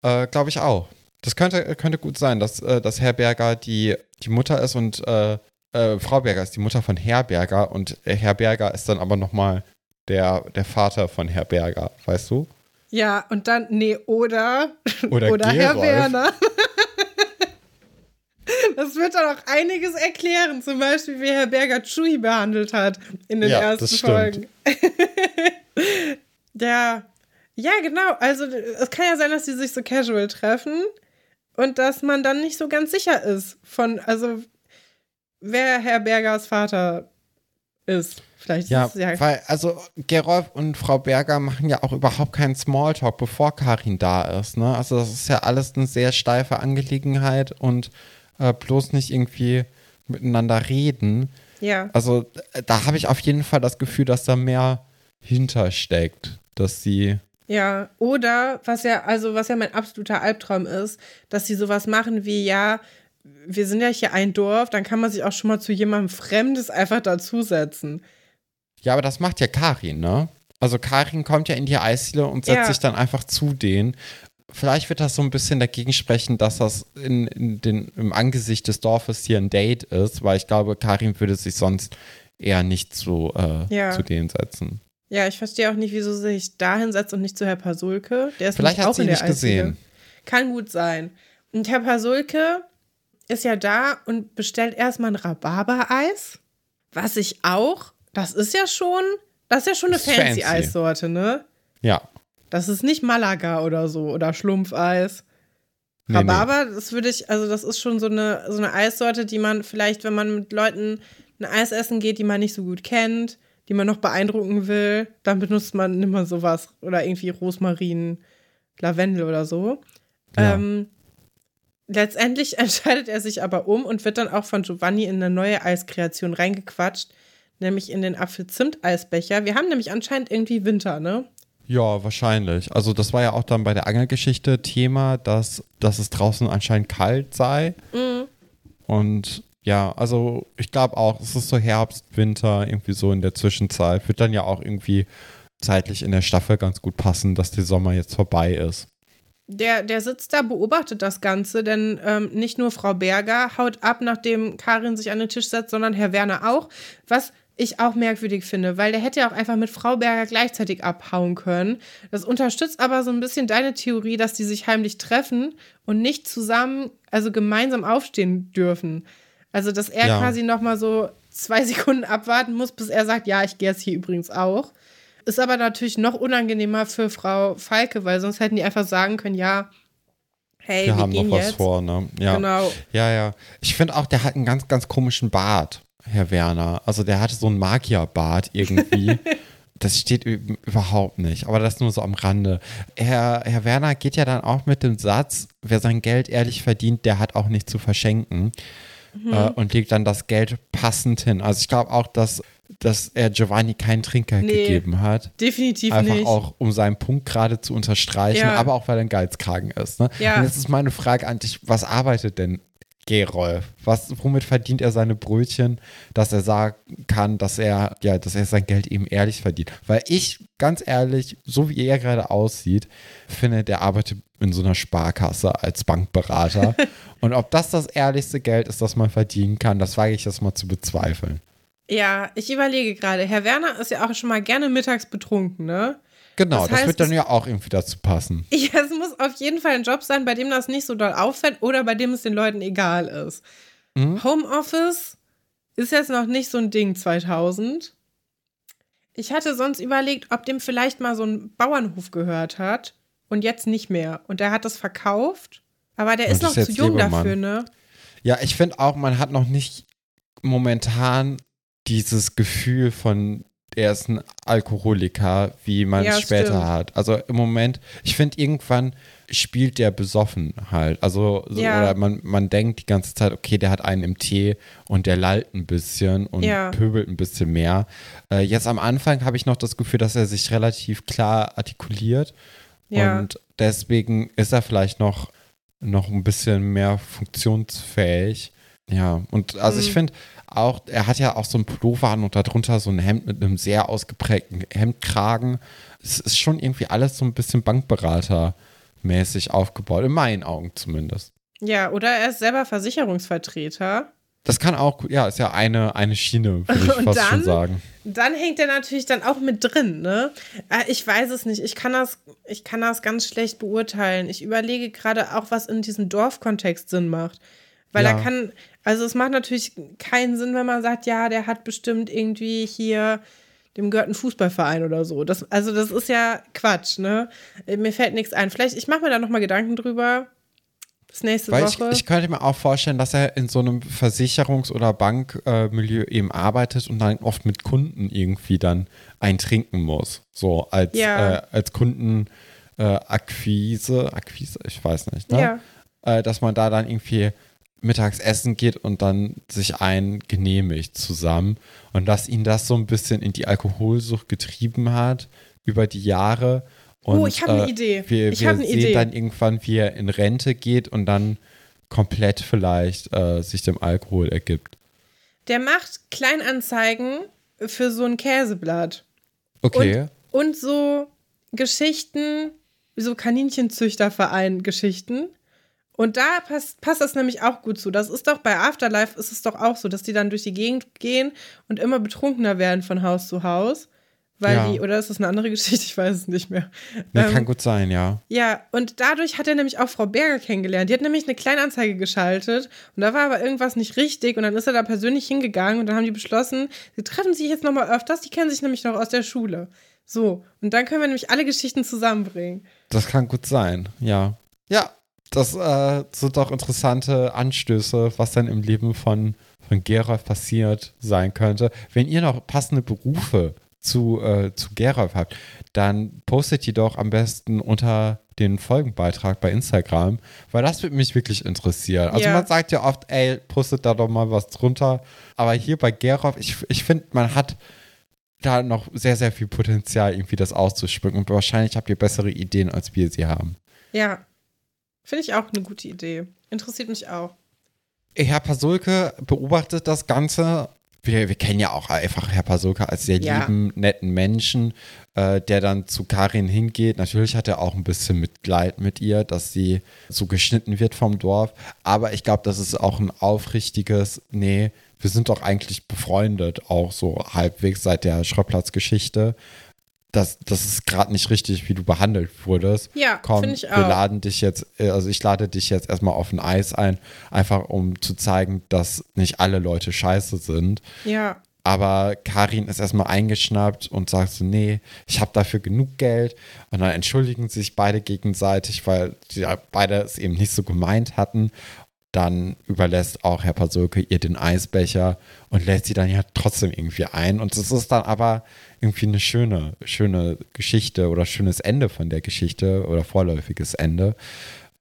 äh, glaube ich auch. Das könnte, könnte gut sein, dass, äh, dass Herr Berger die, die Mutter ist und äh, äh, Frau Berger ist die Mutter von Herr Berger und äh, Herr Berger ist dann aber nochmal der, der Vater von Herr Berger, weißt du? Ja, und dann, nee, oder, Oder Herr Gerolf. Werner. Das wird dann auch einiges erklären, zum Beispiel, wie Herr Berger Chewie behandelt hat in den Ja, ersten das. Folgen. ja, ja, genau. Also es kann ja sein, dass die sich so casual treffen und dass man dann nicht so ganz sicher ist von, also wer Herr Bergers Vater ist. Vielleicht Ja, ist es ja weil, also Gerolf und Frau Berger machen ja auch überhaupt keinen Smalltalk, bevor Karin da ist. Ne? Also das ist ja alles eine sehr steife Angelegenheit und äh, bloß nicht irgendwie miteinander reden. Ja. Also äh, da habe ich auf jeden Fall das Gefühl, dass da mehr hintersteckt, dass sie Ja, oder was ja, also was ja mein absoluter Albtraum ist, dass sie sowas machen wie, ja, wir sind ja hier ein Dorf, dann kann man sich auch schon mal zu jemandem Fremdes einfach dazusetzen. Ja, aber das macht ja Karin, ne? Also Karin kommt ja in die Eisdiele und setzt Ja. sich dann einfach zu denen. Vielleicht wird das so ein bisschen dagegen sprechen, dass das in, in den, im Angesicht des Dorfes hier ein Date ist, weil ich glaube, Karin würde sich sonst eher nicht zu, äh, Ja. zu denen setzen. Ja, ich verstehe auch nicht, wieso sie sich da hinsetzt und nicht zu Herr Pasulke. Der ist Vielleicht hat auch sie in der nicht Eisdiele. gesehen. Kann gut sein. Und Herr Pasulke ist ja da und bestellt erstmal ein Rhabarbereis, was ich auch, das ist ja schon, das ist ja schon eine fancy, fancy. Eissorte, ne? Ja. Das ist nicht Malaga oder so oder Schlumpfeis. Nee, Rhabarber, das würde ich, also das ist schon so eine, so eine Eissorte, die man vielleicht, wenn man mit Leuten ein Eis essen geht, die man nicht so gut kennt, die man noch beeindrucken will, dann benutzt man immer sowas oder irgendwie Rosmarin, Lavendel oder so. Ja. Ähm, letztendlich entscheidet er sich aber um und wird dann auch von Giovanni in eine neue Eiskreation reingequatscht, nämlich in den Apfel-Zimt-Eisbecher. Wir haben nämlich anscheinend irgendwie Winter, ne? Ja, wahrscheinlich. Also das war ja auch dann bei der Angelgeschichte Thema, dass, dass es draußen anscheinend kalt sei. Mhm. Und ja, also ich glaube auch, es ist so Herbst, Winter, irgendwie so in der Zwischenzeit. Wird dann ja auch irgendwie zeitlich in der Staffel ganz gut passen, dass der Sommer jetzt vorbei ist. Der, der sitzt da, beobachtet das Ganze, denn ähm, nicht nur Frau Berger haut ab, nachdem Karin sich an den Tisch setzt, sondern Herr Werner auch. Was ich auch merkwürdig finde, weil der hätte ja auch einfach mit Frau Berger gleichzeitig abhauen können. Das unterstützt aber so ein bisschen deine Theorie, dass die sich heimlich treffen und nicht zusammen, also gemeinsam aufstehen dürfen. Also, dass er Ja. quasi noch mal so zwei Sekunden abwarten muss, bis er sagt, ja, ich gehe jetzt hier übrigens auch. Ist aber natürlich noch unangenehmer für Frau Falke, weil sonst hätten die einfach sagen können, ja, hey, Wir wir, haben noch was jetzt. vor, ne? Ja. Genau. Ja, ja. Ich finde auch, der hat einen ganz, ganz komischen Bart, Herr Werner. Also der hatte so einen Magierbart irgendwie. das steht üb- überhaupt nicht. Aber das nur so am Rande. Herr, Herr Werner geht ja dann auch mit dem Satz, wer sein Geld ehrlich verdient, der hat auch nicht zu verschenken. Mhm. Äh, und legt dann das Geld passend hin. Also ich glaube auch, dass, dass er Giovanni kein Trinkgeld Nee. gegeben hat. Definitiv Einfach nicht. auch, um seinen Punkt gerade zu unterstreichen, Ja. aber auch, weil er ein Geizkragen ist. Ne? Ja. Und jetzt ist meine Frage an dich, was arbeitet denn Gerolf? Was, womit verdient er seine Brötchen, dass er sagen kann, dass er, ja, dass er sein Geld eben ehrlich verdient? Weil ich, ganz ehrlich, so wie er gerade aussieht, finde, der arbeitet in so einer Sparkasse als Bankberater. Und ob das das ehrlichste Geld ist, das man verdienen kann, das wage ich jetzt mal zu bezweifeln. Ja, ich überlege gerade. Herr Werner ist ja auch schon mal gerne mittags betrunken, ne? Genau, Das das, heißt, wird dann ja auch irgendwie dazu passen. Ja, es muss auf jeden Fall ein Job sein, bei dem das nicht so doll auffällt oder bei dem es den Leuten egal ist. Mhm. Homeoffice ist jetzt noch nicht so ein Ding 2000. Ich hatte sonst überlegt, ob dem vielleicht mal so ein Bauernhof gehört hat und jetzt nicht mehr. Und der hat das verkauft, aber der Und ist noch ist zu jung Lebemann. dafür, ne? Ja, ich finde auch, man hat noch nicht momentan dieses Gefühl von, er ist ein Alkoholiker, wie man Ja, es später stimmt. hat. Also im Moment, ich finde, irgendwann spielt der besoffen halt. Also, so, Ja. oder man, man denkt die ganze Zeit, okay, der hat einen im Tee und der lallt ein bisschen und Ja. pöbelt ein bisschen mehr. Äh, jetzt am Anfang habe ich noch das Gefühl, dass er sich relativ klar artikuliert. Und deswegen ist er vielleicht noch, noch ein bisschen mehr funktionsfähig. Ja, und also ich Mhm. finde auch, er hat ja auch so ein Pullover an und darunter so ein Hemd mit einem sehr ausgeprägten Hemdkragen. Es ist schon irgendwie alles so ein bisschen Bankberatermäßig aufgebaut, in meinen Augen zumindest. Ja, oder er ist selber Versicherungsvertreter. Das kann auch, ja, ist ja eine, eine Schiene, würde ich Und fast dann? schon sagen. Dann hängt er natürlich dann auch mit drin, ne? Äh, Ich weiß es nicht. Ich kann das, ich kann das ganz schlecht beurteilen. Ich überlege gerade auch, was in diesem Dorfkontext Sinn macht. Weil Ja. er kann, also es macht natürlich keinen Sinn, wenn man sagt, ja, der hat bestimmt irgendwie hier, dem gehört ein Fußballverein oder so. Das, also das ist ja Quatsch, ne? Mir fällt nichts ein. Vielleicht, ich mache mir da nochmal Gedanken drüber. Bis nächste Weil ich, Woche. ich könnte mir auch vorstellen, dass er in so einem Versicherungs- oder Bankmilieu eben arbeitet und dann oft mit Kunden irgendwie dann eintrinken muss. So als, Ja. äh, als Kundenakquise, äh, Akquise, Akquise, ich weiß nicht, ne? ja. Äh, dass man da dann irgendwie mittags essen geht und dann sich ein genehmigt zusammen und dass ihn das so ein bisschen in die Alkoholsucht getrieben hat über die Jahre. Und, oh, ich habe eine Idee. Wir, ich wir habe eine sehen Idee. dann irgendwann, wie er in Rente geht und dann komplett vielleicht äh, sich dem Alkohol ergibt. Der macht Kleinanzeigen für so ein Käseblatt. Okay. Und, und so Geschichten, so Kaninchenzüchterverein-Geschichten. Und da passt, passt das nämlich auch gut zu. Das ist doch bei Afterlife ist es doch auch so, dass die dann durch die Gegend gehen und immer betrunkener werden von Haus zu Haus. Weil Ja. die, oder ist das eine andere Geschichte? Ich weiß es nicht mehr. Nee, Ähm, kann gut sein, ja. Ja, und dadurch hat er nämlich auch Frau Berger kennengelernt. Die hat nämlich eine Kleinanzeige geschaltet und da war aber irgendwas nicht richtig und dann ist er da persönlich hingegangen und dann haben die beschlossen, sie treffen sich jetzt nochmal öfters, die kennen sich nämlich noch aus der Schule. So, und dann können wir nämlich alle Geschichten zusammenbringen. Das kann gut sein, ja. Ja, das äh, sind doch interessante Anstöße, was dann im Leben von, von Gerolf passiert sein könnte. Wenn ihr noch passende Berufe zu, äh, zu Gerolf habt, dann postet die doch am besten unter den Folgenbeitrag bei Instagram, weil das würde mich wirklich interessieren. Also Ja. man sagt ja oft, ey, postet da doch mal was drunter. Aber hier bei Gerolf, ich, ich finde, man hat da noch sehr, sehr viel Potenzial, irgendwie das auszuschmücken. Und wahrscheinlich habt ihr bessere Ideen, als wir sie haben. Ja, finde ich auch eine gute Idee. Interessiert mich auch. Herr Pasulke beobachtet das Ganze. Wir, wir kennen ja auch einfach Herr Pasulke als sehr Ja. lieben, netten Menschen, äh, der dann zu Karin hingeht. Natürlich hat er auch ein bisschen Mitleid mit ihr, dass sie so geschnitten wird vom Dorf. Aber ich glaube, das ist auch ein aufrichtiges, nee, wir sind doch eigentlich befreundet, auch so halbwegs seit der Schrottplatz-Geschichte. Das, das ist gerade nicht richtig, wie du behandelt wurdest. Ja, Komm, finde ich wir auch. laden dich jetzt, äh, also ich lade dich jetzt erstmal auf ein Eis ein, einfach um zu zeigen, dass nicht alle Leute scheiße sind. Ja, Aber Karin ist erstmal eingeschnappt und sagt so, nee, ich habe dafür genug Geld. Und dann entschuldigen sich beide gegenseitig, weil sie ja beide es eben nicht so gemeint hatten. Dann überlässt auch Herr Pasulke ihr den Eisbecher und lädt sie dann ja trotzdem irgendwie ein. Und es ist dann aber irgendwie eine schöne, schöne Geschichte oder schönes Ende von der Geschichte oder vorläufiges Ende.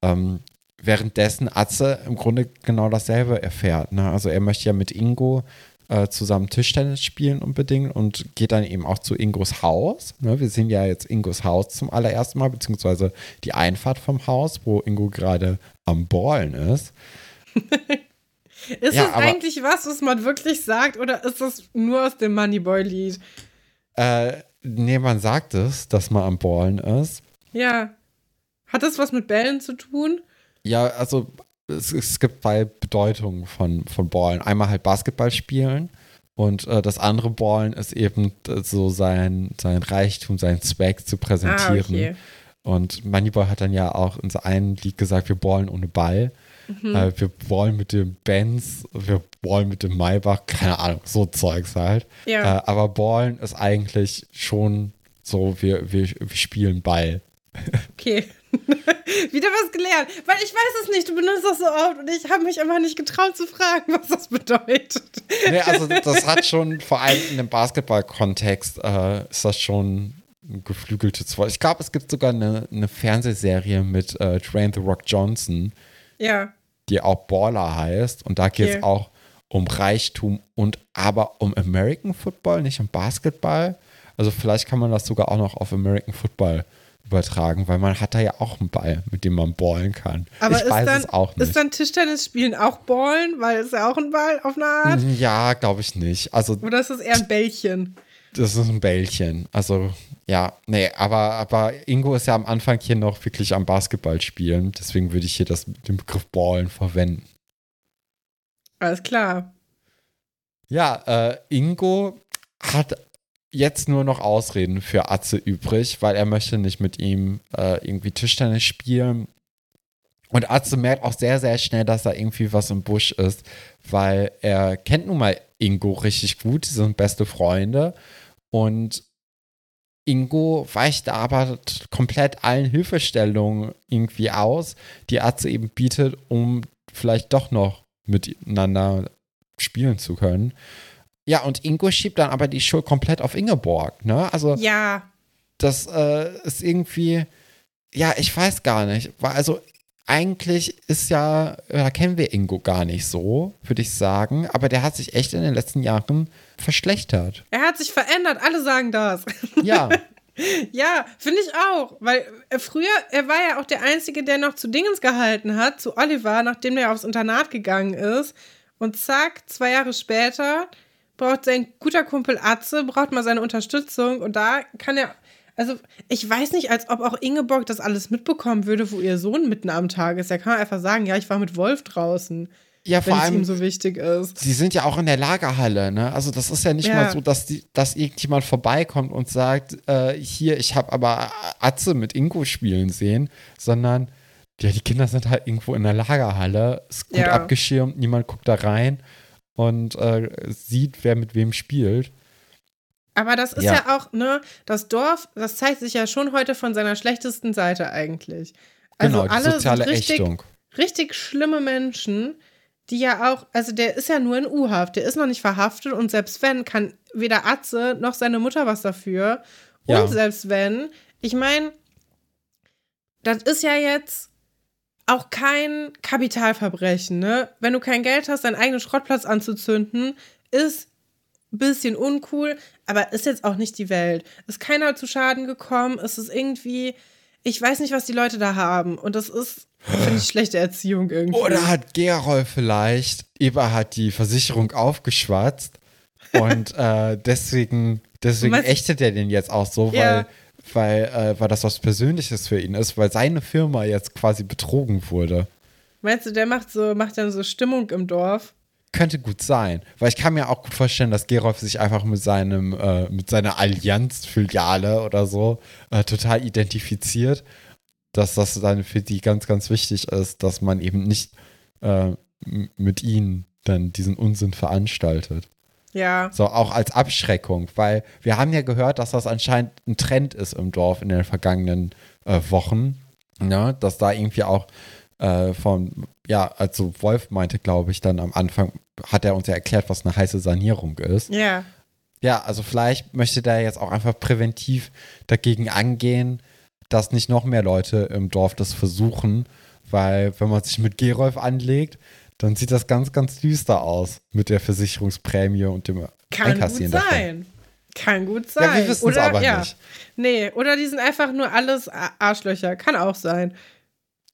Ähm, währenddessen Atze im Grunde genau dasselbe erfährt. Ne? Also er möchte ja mit Ingo äh, zusammen Tischtennis spielen unbedingt und geht dann eben auch zu Ingos Haus. Ne? Wir sehen ja jetzt Ingos Haus zum allerersten Mal, beziehungsweise die Einfahrt vom Haus, wo Ingo gerade am Ballen ist. Ist Ja, das eigentlich was, was man wirklich sagt, oder ist das nur aus dem Moneyboy-Lied? Äh, nee, man sagt es, dass man am Ballen ist. Ja. Hat das was mit Bällen zu tun? Ja, also es, es gibt zwei Bedeutungen von, von Ballen. Einmal halt Basketball spielen und äh, das andere Ballen ist eben äh, so sein, sein Reichtum, sein Zweck zu Ah, präsentieren. okay. Und Moneyball hat dann ja auch in so einem Lied gesagt, wir ballen ohne Ball. Mhm. Äh, wir ballen mit dem Benz, wir ballen mit dem Maybach, keine Ahnung, so Zeugs halt. Ja. Äh, aber ballen ist eigentlich schon so, wir, wir, wir spielen Ball. Okay. Wieder was gelernt. Weil ich weiß es nicht, du benutzt das so oft und ich habe mich einfach nicht getraut zu fragen, was das bedeutet. Nee, also das hat schon, vor allem in dem Basketball-Kontext, äh, ist das schon ein geflügeltes Wort. Ich glaube, es gibt sogar eine, eine Fernsehserie mit äh, Dwayne The Rock Johnson, Ja. Die auch Baller heißt. Und da geht es auch um Reichtum und aber um American Football, nicht um Basketball. Also vielleicht kann man das sogar auch noch auf American Football übertragen, weil man hat da ja auch einen Ball, mit dem man ballen kann. Aber ich ist, weiß dann, es auch nicht. ist dann Tischtennis spielen auch Ballen, weil es ja auch ein Ball auf eine Art? ja, glaube ich nicht. Also Oder ist es eher ein Bällchen? Das ist ein Bällchen. Also, ja, nee, aber, aber Ingo ist ja am Anfang hier noch wirklich am Basketball spielen. Deswegen würde ich hier das, den Begriff Ballen verwenden. Alles klar. Ja, äh, Ingo hat jetzt nur noch Ausreden für Atze übrig, weil er möchte nicht mit ihm äh, irgendwie Tischtennis spielen. Und Atze merkt auch sehr, sehr schnell, dass da irgendwie was im Busch ist, weil er kennt nun mal Ingo richtig gut, sie sind beste Freunde und Ingo weicht aber komplett allen Hilfestellungen irgendwie aus, die Atze eben bietet, um vielleicht doch noch miteinander spielen zu können. Ja, und Ingo schiebt dann aber die Schuld komplett auf Ingeborg, ne? Also Ja. das äh, ist irgendwie, ja, ich weiß gar nicht. Also eigentlich ist ja, da kennen wir Ingo gar nicht so, würde ich sagen. Aber der hat sich echt in den letzten Jahren verschlechtert. Er hat sich verändert, alle sagen das. Ja. ja, finde ich auch. Weil er früher, er war ja auch der Einzige, der noch zu Dingens gehalten hat, zu Oliver, nachdem er aufs Internat gegangen ist. Und zack, zwei Jahre später braucht sein guter Kumpel Atze, braucht mal seine Unterstützung. Und da kann er also, ich weiß nicht, als ob auch Ingeborg das alles mitbekommen würde, wo ihr Sohn mitten am Tag ist. Er kann einfach sagen, ja, ich war mit Wolf draußen. Ja, vor allem, ihm so wichtig ist. Sie sind ja auch in der Lagerhalle, ne? Also das ist ja nicht ja. mal so, dass die, dass irgendjemand vorbeikommt und sagt, äh, hier, ich habe aber Atze mit Ingo spielen sehen, sondern ja, die Kinder sind halt irgendwo in der Lagerhalle, ist gut ja. abgeschirmt, niemand guckt da rein und äh, sieht, wer mit wem spielt. Aber das ist ja. ja. auch, ne, das Dorf, das zeigt sich ja schon heute von seiner schlechtesten Seite eigentlich. Also genau, alle soziale sind richtig, Ächtung. richtig schlimme Menschen, die ja auch, also der ist ja nur in U-Haft, der ist noch nicht verhaftet und selbst wenn, kann weder Atze noch seine Mutter was dafür. Und ja. selbst wenn, ich meine, das ist ja jetzt auch kein Kapitalverbrechen, ne? Wenn du kein Geld hast, deinen eigenen Schrottplatz anzuzünden, ist bisschen uncool, aber ist jetzt auch nicht die Welt. Ist keiner zu Schaden gekommen, es ist irgendwie, ich weiß nicht, was die Leute da haben. Und das ist, finde ich, schlechte Erziehung irgendwie. Oder hat Gerol vielleicht, Eva hat die Versicherung aufgeschwatzt und äh, deswegen, deswegen ächtet er den jetzt auch so, weil, ja. weil, äh, weil das was Persönliches für ihn ist, weil seine Firma jetzt quasi betrogen wurde. Meinst du, der macht so, macht dann so Stimmung im Dorf? Könnte gut sein. Weil ich kann mir auch gut vorstellen, dass Gerolf sich einfach mit seinem, äh, mit seiner Allianz-Filiale oder so äh, total identifiziert. Dass das dann für die ganz, ganz wichtig ist, dass man eben nicht äh, mit ihnen dann diesen Unsinn veranstaltet. Ja. So auch als Abschreckung, weil wir haben ja gehört, dass das anscheinend ein Trend ist im Dorf in den vergangenen äh, Wochen. Ne? dass da irgendwie auch äh, von, ja, also Wolf meinte, glaube ich, dann am Anfang, hat er uns ja erklärt, was eine heiße Sanierung ist. Ja. Ja, also vielleicht möchte der jetzt auch einfach präventiv dagegen angehen, dass nicht noch mehr Leute im Dorf das versuchen, weil wenn man sich mit Gerolf anlegt, dann sieht das ganz, ganz düster aus mit der Versicherungsprämie und dem Kann Einkassieren gut sein. Davon. Kann gut sein. Ja, wir wissen es aber ja. nicht. Nee, oder die sind einfach nur alles Arschlöcher. Kann auch sein.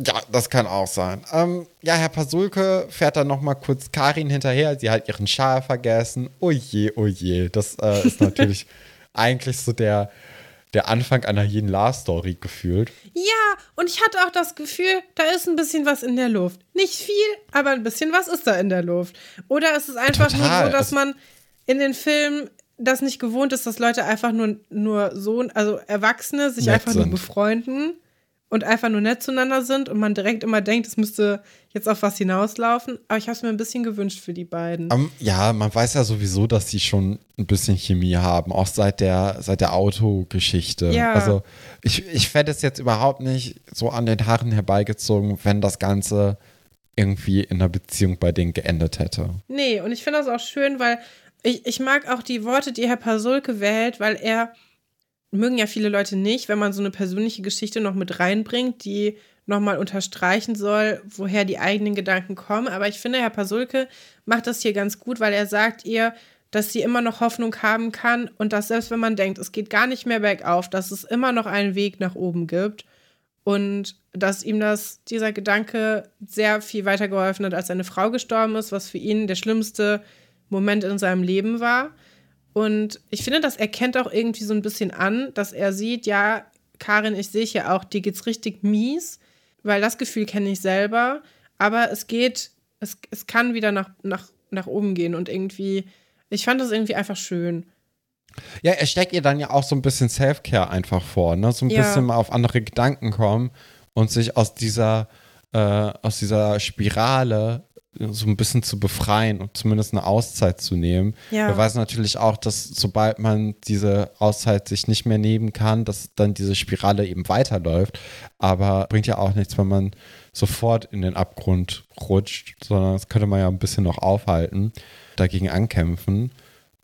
Ja, das kann auch sein. Ähm, ja, Herr Pasulke fährt dann noch mal kurz Karin hinterher. Sie hat ihren Schal vergessen. Oh je, oh. Das äh, ist natürlich eigentlich so der, der Anfang einer jeden Love-Story gefühlt. Ja, und ich hatte auch das Gefühl, da ist ein bisschen was in der Luft. Nicht viel, aber ein bisschen was ist da in der Luft. Oder ist es einfach Total. nur so, dass man in den Filmen das nicht gewohnt ist, dass Leute einfach nur, nur so, also Erwachsene sich einfach sind. nur befreunden und einfach nur nett zueinander sind und man direkt immer denkt, es müsste jetzt auf was hinauslaufen. Aber ich habe es mir ein bisschen gewünscht für die beiden. Um, ja, man weiß ja sowieso, dass die schon ein bisschen Chemie haben, auch seit der, seit der Autogeschichte. Ja. Also ich, ich fände es jetzt überhaupt nicht so an den Haaren herbeigezogen, wenn das Ganze irgendwie in einer Beziehung bei denen geendet hätte. Nee, und ich finde das auch schön, weil ich, ich mag auch die Worte, die Herr Pasulke wählt, weil er mögen ja viele Leute nicht, wenn man so eine persönliche Geschichte noch mit reinbringt, die nochmal unterstreichen soll, woher die eigenen Gedanken kommen. Aber ich finde, Herr Pasulke macht das hier ganz gut, weil er sagt ihr, dass sie immer noch Hoffnung haben kann und dass selbst wenn man denkt, es geht gar nicht mehr bergauf, dass es immer noch einen Weg nach oben gibt und dass ihm das, dieser Gedanke sehr viel weitergeholfen hat, als seine Frau gestorben ist, was für ihn der schlimmste Moment in seinem Leben war. Und ich finde, das erkennt auch irgendwie so ein bisschen an, dass er sieht, ja, Karin, ich sehe ja auch, dir geht's richtig mies, weil das Gefühl kenne ich selber. Aber es geht, es, es kann wieder nach, nach, nach oben gehen und irgendwie, ich fand das irgendwie einfach schön. Ja, er steckt ihr dann ja auch so ein bisschen Self-Care einfach vor, ne? So ein ja. bisschen mal auf andere Gedanken kommen und sich aus dieser, äh, aus dieser Spirale so ein bisschen zu befreien und zumindest eine Auszeit zu nehmen. Ja. Wir weiß natürlich auch, dass sobald man diese Auszeit sich nicht mehr nehmen kann, dass dann diese Spirale eben weiterläuft. Aber bringt ja auch nichts, wenn man sofort in den Abgrund rutscht, sondern das könnte man ja ein bisschen noch aufhalten, dagegen ankämpfen.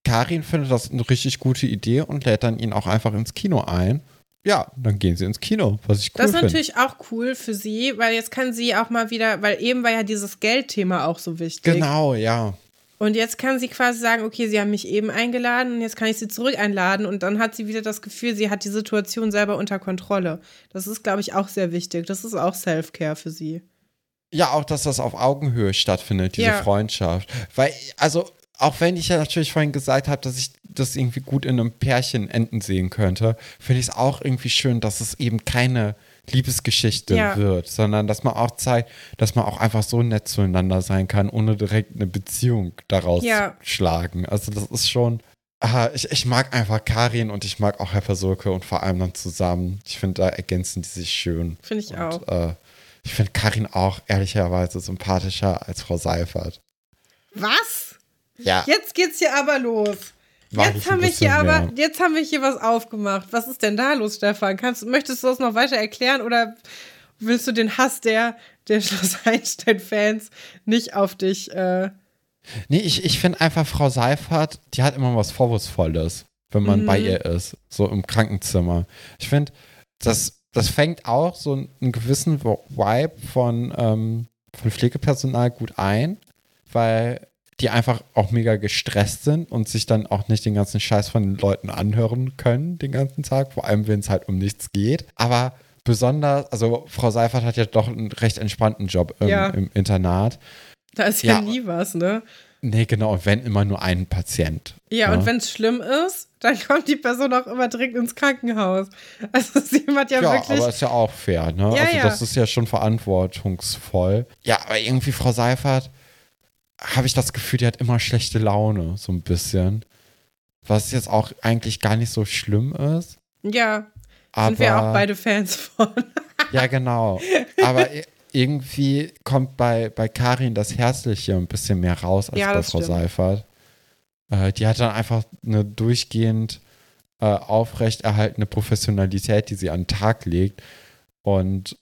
Karin findet das eine richtig gute Idee und lädt dann ihn auch einfach ins Kino ein. Ja, dann gehen sie ins Kino, was ich cool Das ist finde. natürlich auch cool für sie, weil jetzt kann sie auch mal wieder, weil eben war ja dieses Geldthema auch so wichtig. Genau, ja. Und jetzt kann sie quasi sagen, okay, sie haben mich eben eingeladen und jetzt kann ich sie zurück einladen und dann hat sie wieder das Gefühl, sie hat die Situation selber unter Kontrolle. Das ist, glaube ich, auch sehr wichtig. Das ist auch Self-Care für sie. Ja, auch, dass das auf Augenhöhe stattfindet, diese Ja. Freundschaft. Weil, also, auch wenn ich ja natürlich vorhin gesagt habe, dass ich das irgendwie gut in einem Pärchen enden sehen könnte, finde ich es auch irgendwie schön, dass es eben keine Liebesgeschichte Ja. wird, sondern dass man auch zeigt, dass man auch einfach so nett zueinander sein kann, ohne direkt eine Beziehung daraus Ja. schlagen. Also das ist schon. Ah, ich, ich mag einfach Karin und ich mag auch Herr Versulke und vor allem dann zusammen. Ich finde, da ergänzen die sich schön. Finde ich auch. Und, äh, ich finde Karin auch ehrlicherweise sympathischer als Frau Seifert. Was? Ja, Jetzt geht's hier aber los. Jetzt haben wir hier aber, mehr. jetzt haben wir hier was aufgemacht. Was ist denn da los, Stefan? Kannst, möchtest du das noch weiter erklären oder willst du den Hass der, der Schloss Einstein-Fans nicht auf dich? Äh, Nee, ich, ich finde einfach Frau Seifert, die hat immer was Vorwurfsvolles, wenn man Mhm. bei ihr ist, so im Krankenzimmer. Ich finde, das, das fängt auch so einen gewissen Vibe von, ähm, von Pflegepersonal gut ein, weil die einfach auch mega gestresst sind und sich dann auch nicht den ganzen Scheiß von den Leuten anhören können den ganzen Tag, vor allem wenn es halt um nichts geht. Aber besonders, also Frau Seifert hat ja doch einen recht entspannten Job im, Ja. im Internat. da ist ja, Ja. nie was, ne? Nee, genau, und wenn immer nur ein Patient. Ja, und wenn es schlimm ist, dann kommt die Person auch immer direkt ins Krankenhaus. Also sie hat ja, Ja, wirklich. aber ist ja auch fair, ne? Ja, also ja. das ist ja schon verantwortungsvoll. Ja, aber irgendwie Frau Seifert, habe ich das Gefühl, die hat immer schlechte Laune, so ein bisschen. Was jetzt auch eigentlich gar nicht so schlimm ist. ja, Aber, sind wir auch beide Fans von. Ja, genau. Aber irgendwie kommt bei, bei Karin das Herzliche ein bisschen mehr raus als Ja, bei Frau stimmt. Seifert. Äh, die hat dann einfach eine durchgehend äh, aufrechterhaltene Professionalität, die sie an den Tag legt. Und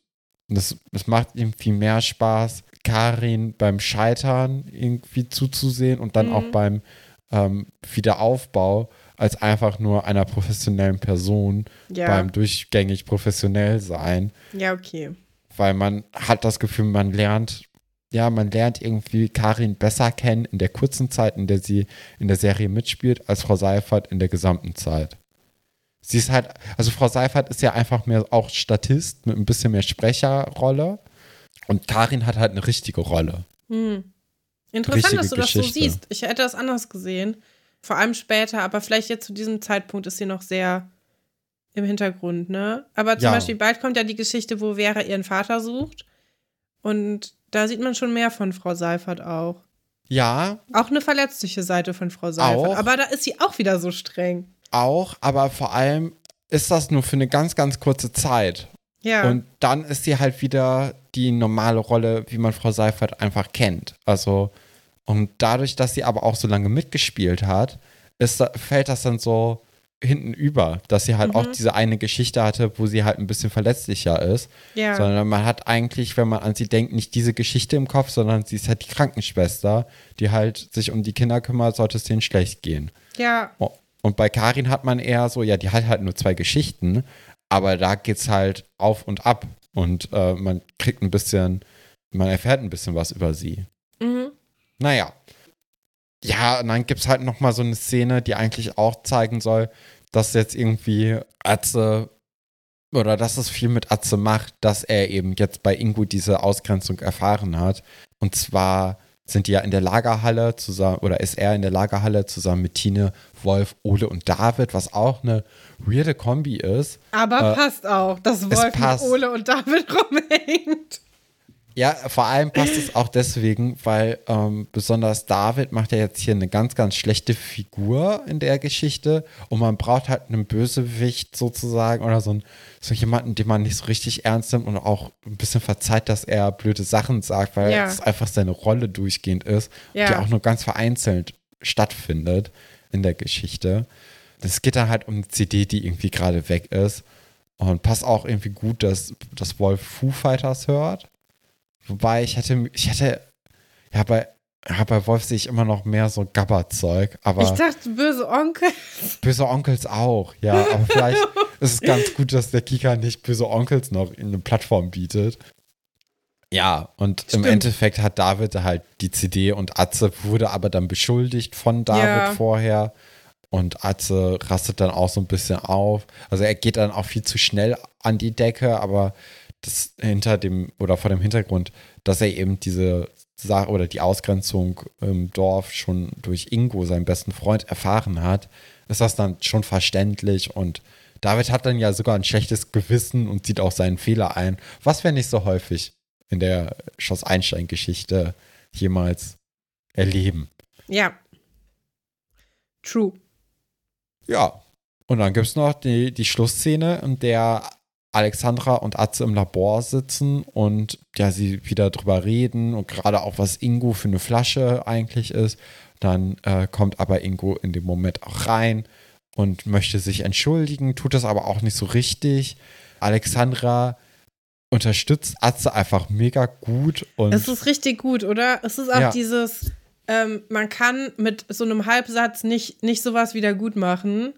das, das macht irgendwie mehr Spaß, Karin beim Scheitern irgendwie zuzusehen und dann Mhm. auch beim ähm, Wiederaufbau, als einfach nur einer professionellen Person Ja, beim durchgängig professionell sein ja, okay. weil man hat das Gefühl, man lernt, ja, man lernt irgendwie Karin besser kennen in der kurzen Zeit, in der sie in der Serie mitspielt, als Frau Seifert in der gesamten Zeit. Sie ist halt, also Frau Seifert ist ja einfach mehr auch Statist mit ein bisschen mehr Sprecherrolle und Karin hat halt eine richtige Rolle. Hm. Interessant, Richtige dass du das so Geschichte. siehst. Ich hätte das anders gesehen. Vor allem später, aber vielleicht jetzt zu diesem Zeitpunkt ist sie noch sehr im Hintergrund, ne? Aber zum Ja. Beispiel bald kommt ja die Geschichte, wo Vera ihren Vater sucht. Und da sieht man schon mehr von Frau Seifert auch. Ja, Auch eine verletzliche Seite von Frau Seifert. Auch. Aber da ist sie auch wieder so streng. Auch, aber vor allem ist das nur für eine ganz, ganz kurze Zeit. Ja. Und dann ist sie halt wieder die normale Rolle, wie man Frau Seifert einfach kennt. Also, und dadurch, dass sie aber auch so lange mitgespielt hat, ist, fällt das dann so hinten über, dass sie halt Mhm. auch diese eine Geschichte hatte, wo sie halt ein bisschen verletzlicher ist. ja. Sondern man hat eigentlich, wenn man an sie denkt, nicht diese Geschichte im Kopf, sondern sie ist halt die Krankenschwester, die halt sich um die Kinder kümmert, sollte es denen schlecht gehen. ja. Und bei Karin hat man eher so, ja, die hat halt nur zwei Geschichten, aber da geht's halt auf und ab und äh, man kriegt ein bisschen, man erfährt ein bisschen was über sie. Mhm. Naja. Ja, und dann gibt's halt noch mal so eine Szene, die eigentlich auch zeigen soll, dass jetzt irgendwie Atze oder dass es viel mit Atze macht, dass er eben jetzt bei Ingo diese Ausgrenzung erfahren hat. Und zwar sind die ja in der Lagerhalle zusammen, oder ist er in der Lagerhalle zusammen mit Tine, Wolf, Ole und David, was auch eine weirde Kombi ist. Aber Äh, passt auch, dass Wolf mit. Ole und David rumhängt. Ja, vor allem passt es auch deswegen, weil ähm, besonders David macht ja jetzt hier eine ganz, ganz schlechte Figur in der Geschichte und man braucht halt einen Bösewicht sozusagen oder so, ein, so jemanden, den man nicht so richtig ernst nimmt und auch ein bisschen verzeiht, dass er blöde Sachen sagt, weil Ja. es einfach seine Rolle durchgehend ist, Ja. die auch nur ganz vereinzelt stattfindet in der Geschichte. Es geht dann halt um eine CD, die irgendwie gerade weg ist und passt auch irgendwie gut, dass, dass Wolf Foo Fighters hört. Wobei ich hätte, ich hätte, ja, bei, ja, bei Wolf sehe ich immer noch mehr so Gabber-Zeug, aber Ich dachte, böse Onkel. böse Onkels auch, ja, aber vielleicht es ist ganz gut, dass der Kika nicht böse Onkels noch eine Plattform bietet. Ja, und Stimmt. im Endeffekt hat David halt die CD und Atze wurde aber dann beschuldigt von David ja. vorher. Und Atze rastet dann auch so ein bisschen auf. Also er geht dann auch viel zu schnell an die Decke, aber das hinter dem oder vor dem Hintergrund, dass er eben diese Sache oder die Ausgrenzung im Dorf schon durch Ingo, seinen besten Freund, erfahren hat, ist das dann schon verständlich und David hat dann ja sogar ein schlechtes Gewissen und sieht auch seinen Fehler ein, was wir nicht so häufig in der Schloss-Einstein-Geschichte jemals erleben. Ja. True. Ja. Und dann gibt es noch die, die Schlussszene, in der Alexandra und Atze im Labor sitzen und ja, sie wieder drüber reden und gerade auch, was Ingo für eine Flasche eigentlich ist. Dann äh, kommt aber Ingo in dem Moment auch rein und möchte sich entschuldigen, tut das aber auch nicht so richtig. Alexandra unterstützt Atze einfach mega gut. Und es ist richtig gut, oder? Es ist auch ja. dieses, ähm, man kann mit so einem Halbsatz nicht, nicht sowas wieder gut machen.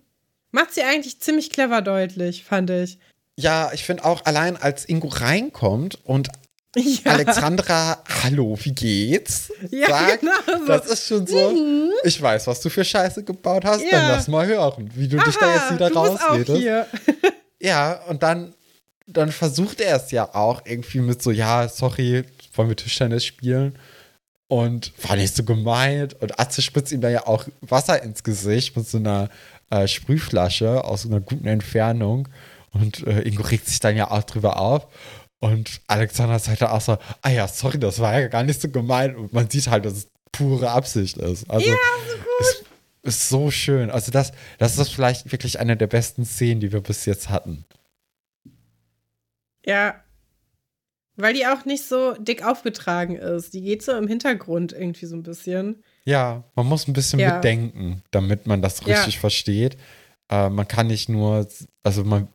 Macht sie eigentlich ziemlich clever deutlich, fand ich. Ja, ich finde auch allein, als Ingo reinkommt und ja. Alexandra, hallo, wie geht's? Ja, sagt, genau. Das ist schon so. Mhm. Ich weiß, was du für Scheiße gebaut hast, ja. dann lass mal hören, wie du Aha, dich da jetzt wieder rausredest. Ja, und dann dann versucht er es ja auch irgendwie mit so, ja, sorry, wollen wir Tischtennis spielen? Und war nicht so gemeint. Und Atze spritzt ihm da ja auch Wasser ins Gesicht mit so einer äh, Sprühflasche aus einer guten Entfernung. Und äh, Ingo regt sich dann ja auch drüber auf. Und Alexander sagt dann auch so, ah ja, sorry, das war ja gar nicht so gemeint. Und man sieht halt, dass es pure Absicht ist. Also, ja, so gut. Ist, ist so schön. Also das, das ist vielleicht wirklich eine der besten Szenen, die wir bis jetzt hatten. Ja. Weil die auch nicht so dick aufgetragen ist. Die geht so im Hintergrund irgendwie so ein bisschen. Ja, man muss ein bisschen ja. bedenken, damit man das richtig ja. versteht. Äh, man kann nicht nur, also man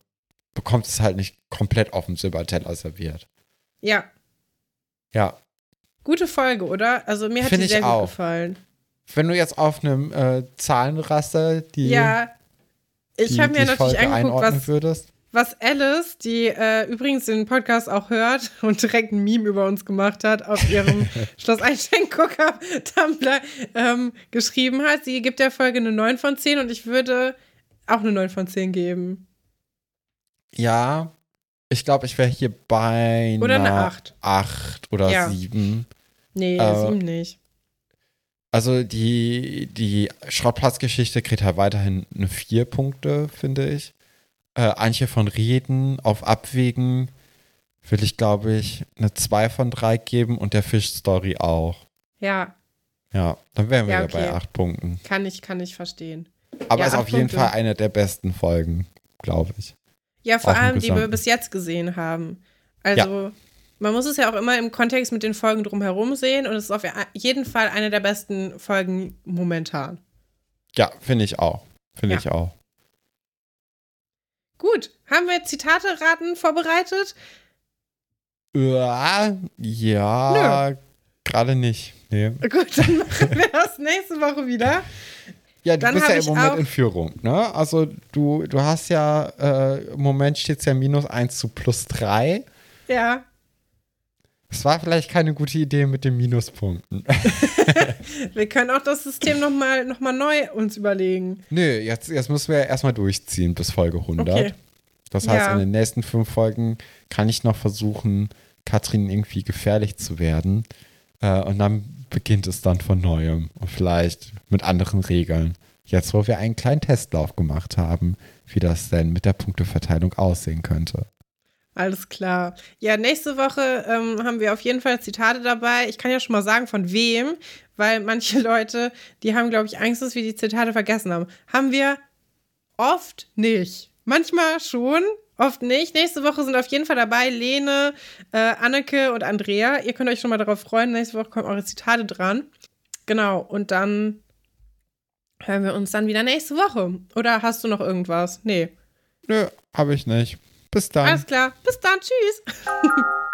bekommt es halt nicht komplett auf dem Silberteller serviert. Ja. Ja. Gute Folge, oder? Also mir hat Find die sehr gut gefallen. Wenn du jetzt auf einem äh, Zahlenraster die. Ja. Ich habe mir natürlich angeguckt, was, würdest was Alice, die äh, übrigens den Podcast auch hört und direkt ein Meme über uns gemacht hat, auf ihrem Schloss Einstein-Gucker Tumblr ähm, geschrieben hat. Sie gibt der Folge eine 9 von 10 und ich würde auch eine 9 von 10 geben. Ja, ich glaube, ich wäre hier bei oder eine 8. 8 oder ja. 7. Nee, äh, 7 nicht. Also die, die Schrottplatzgeschichte kriegt halt weiterhin eine 4 Punkte, finde ich äh, Antje von Reden auf Abwägen will ich, glaube ich, eine 2 von 3 geben und der Fisch-Story auch. Ja. Ja, dann wären wir ja, okay. bei 8 Punkten. Kann ich, kann ich verstehen. Aber ja, ist auf jeden Punkte. Fall eine der besten Folgen, glaube ich. Ja, vor allem, die wir bis jetzt gesehen haben. Also, ja. man muss es ja auch immer im Kontext mit den Folgen drumherum sehen und es ist auf jeden Fall eine der besten Folgen momentan. Ja, finde ich auch. Finde ja. ich auch. Gut, haben wir Zitate-Raten vorbereitet? Ja, ja gerade nicht. Nee. Gut, dann machen wir das nächste Woche wieder. Ja, du dann bist ja im Moment in Führung, ne? Also du, du hast ja, äh, im Moment steht es ja minus 1 zu plus 3. Ja. Es war vielleicht keine gute Idee mit den Minuspunkten. wir können auch das System nochmal noch mal neu uns überlegen. Nö, jetzt, jetzt müssen wir erstmal durchziehen bis Folge 100. Okay. Das heißt, ja. in den nächsten fünf Folgen kann ich noch versuchen, Katrin irgendwie gefährlich zu werden. Äh, und dann beginnt es dann von neuem. Und vielleicht mit anderen Regeln. Jetzt, wo wir einen kleinen Testlauf gemacht haben, wie das denn mit der Punkteverteilung aussehen könnte. Alles klar. Ja, nächste Woche ähm, haben wir auf jeden Fall Zitate dabei. Ich kann ja schon mal sagen, von wem, weil manche Leute, die haben, glaube ich, Angst, dass wir die Zitate vergessen haben. Haben wir oft nicht. Manchmal schon, oft nicht. Nächste Woche sind auf jeden Fall dabei Lene, äh, Anneke und Andrea. Ihr könnt euch schon mal darauf freuen. Nächste Woche kommen eure Zitate dran. Genau, und dann hören wir uns dann wieder nächste Woche. Oder hast du noch irgendwas? Nee. Nö, habe ich nicht. Bis dann. Alles klar. Bis dann. Tschüss.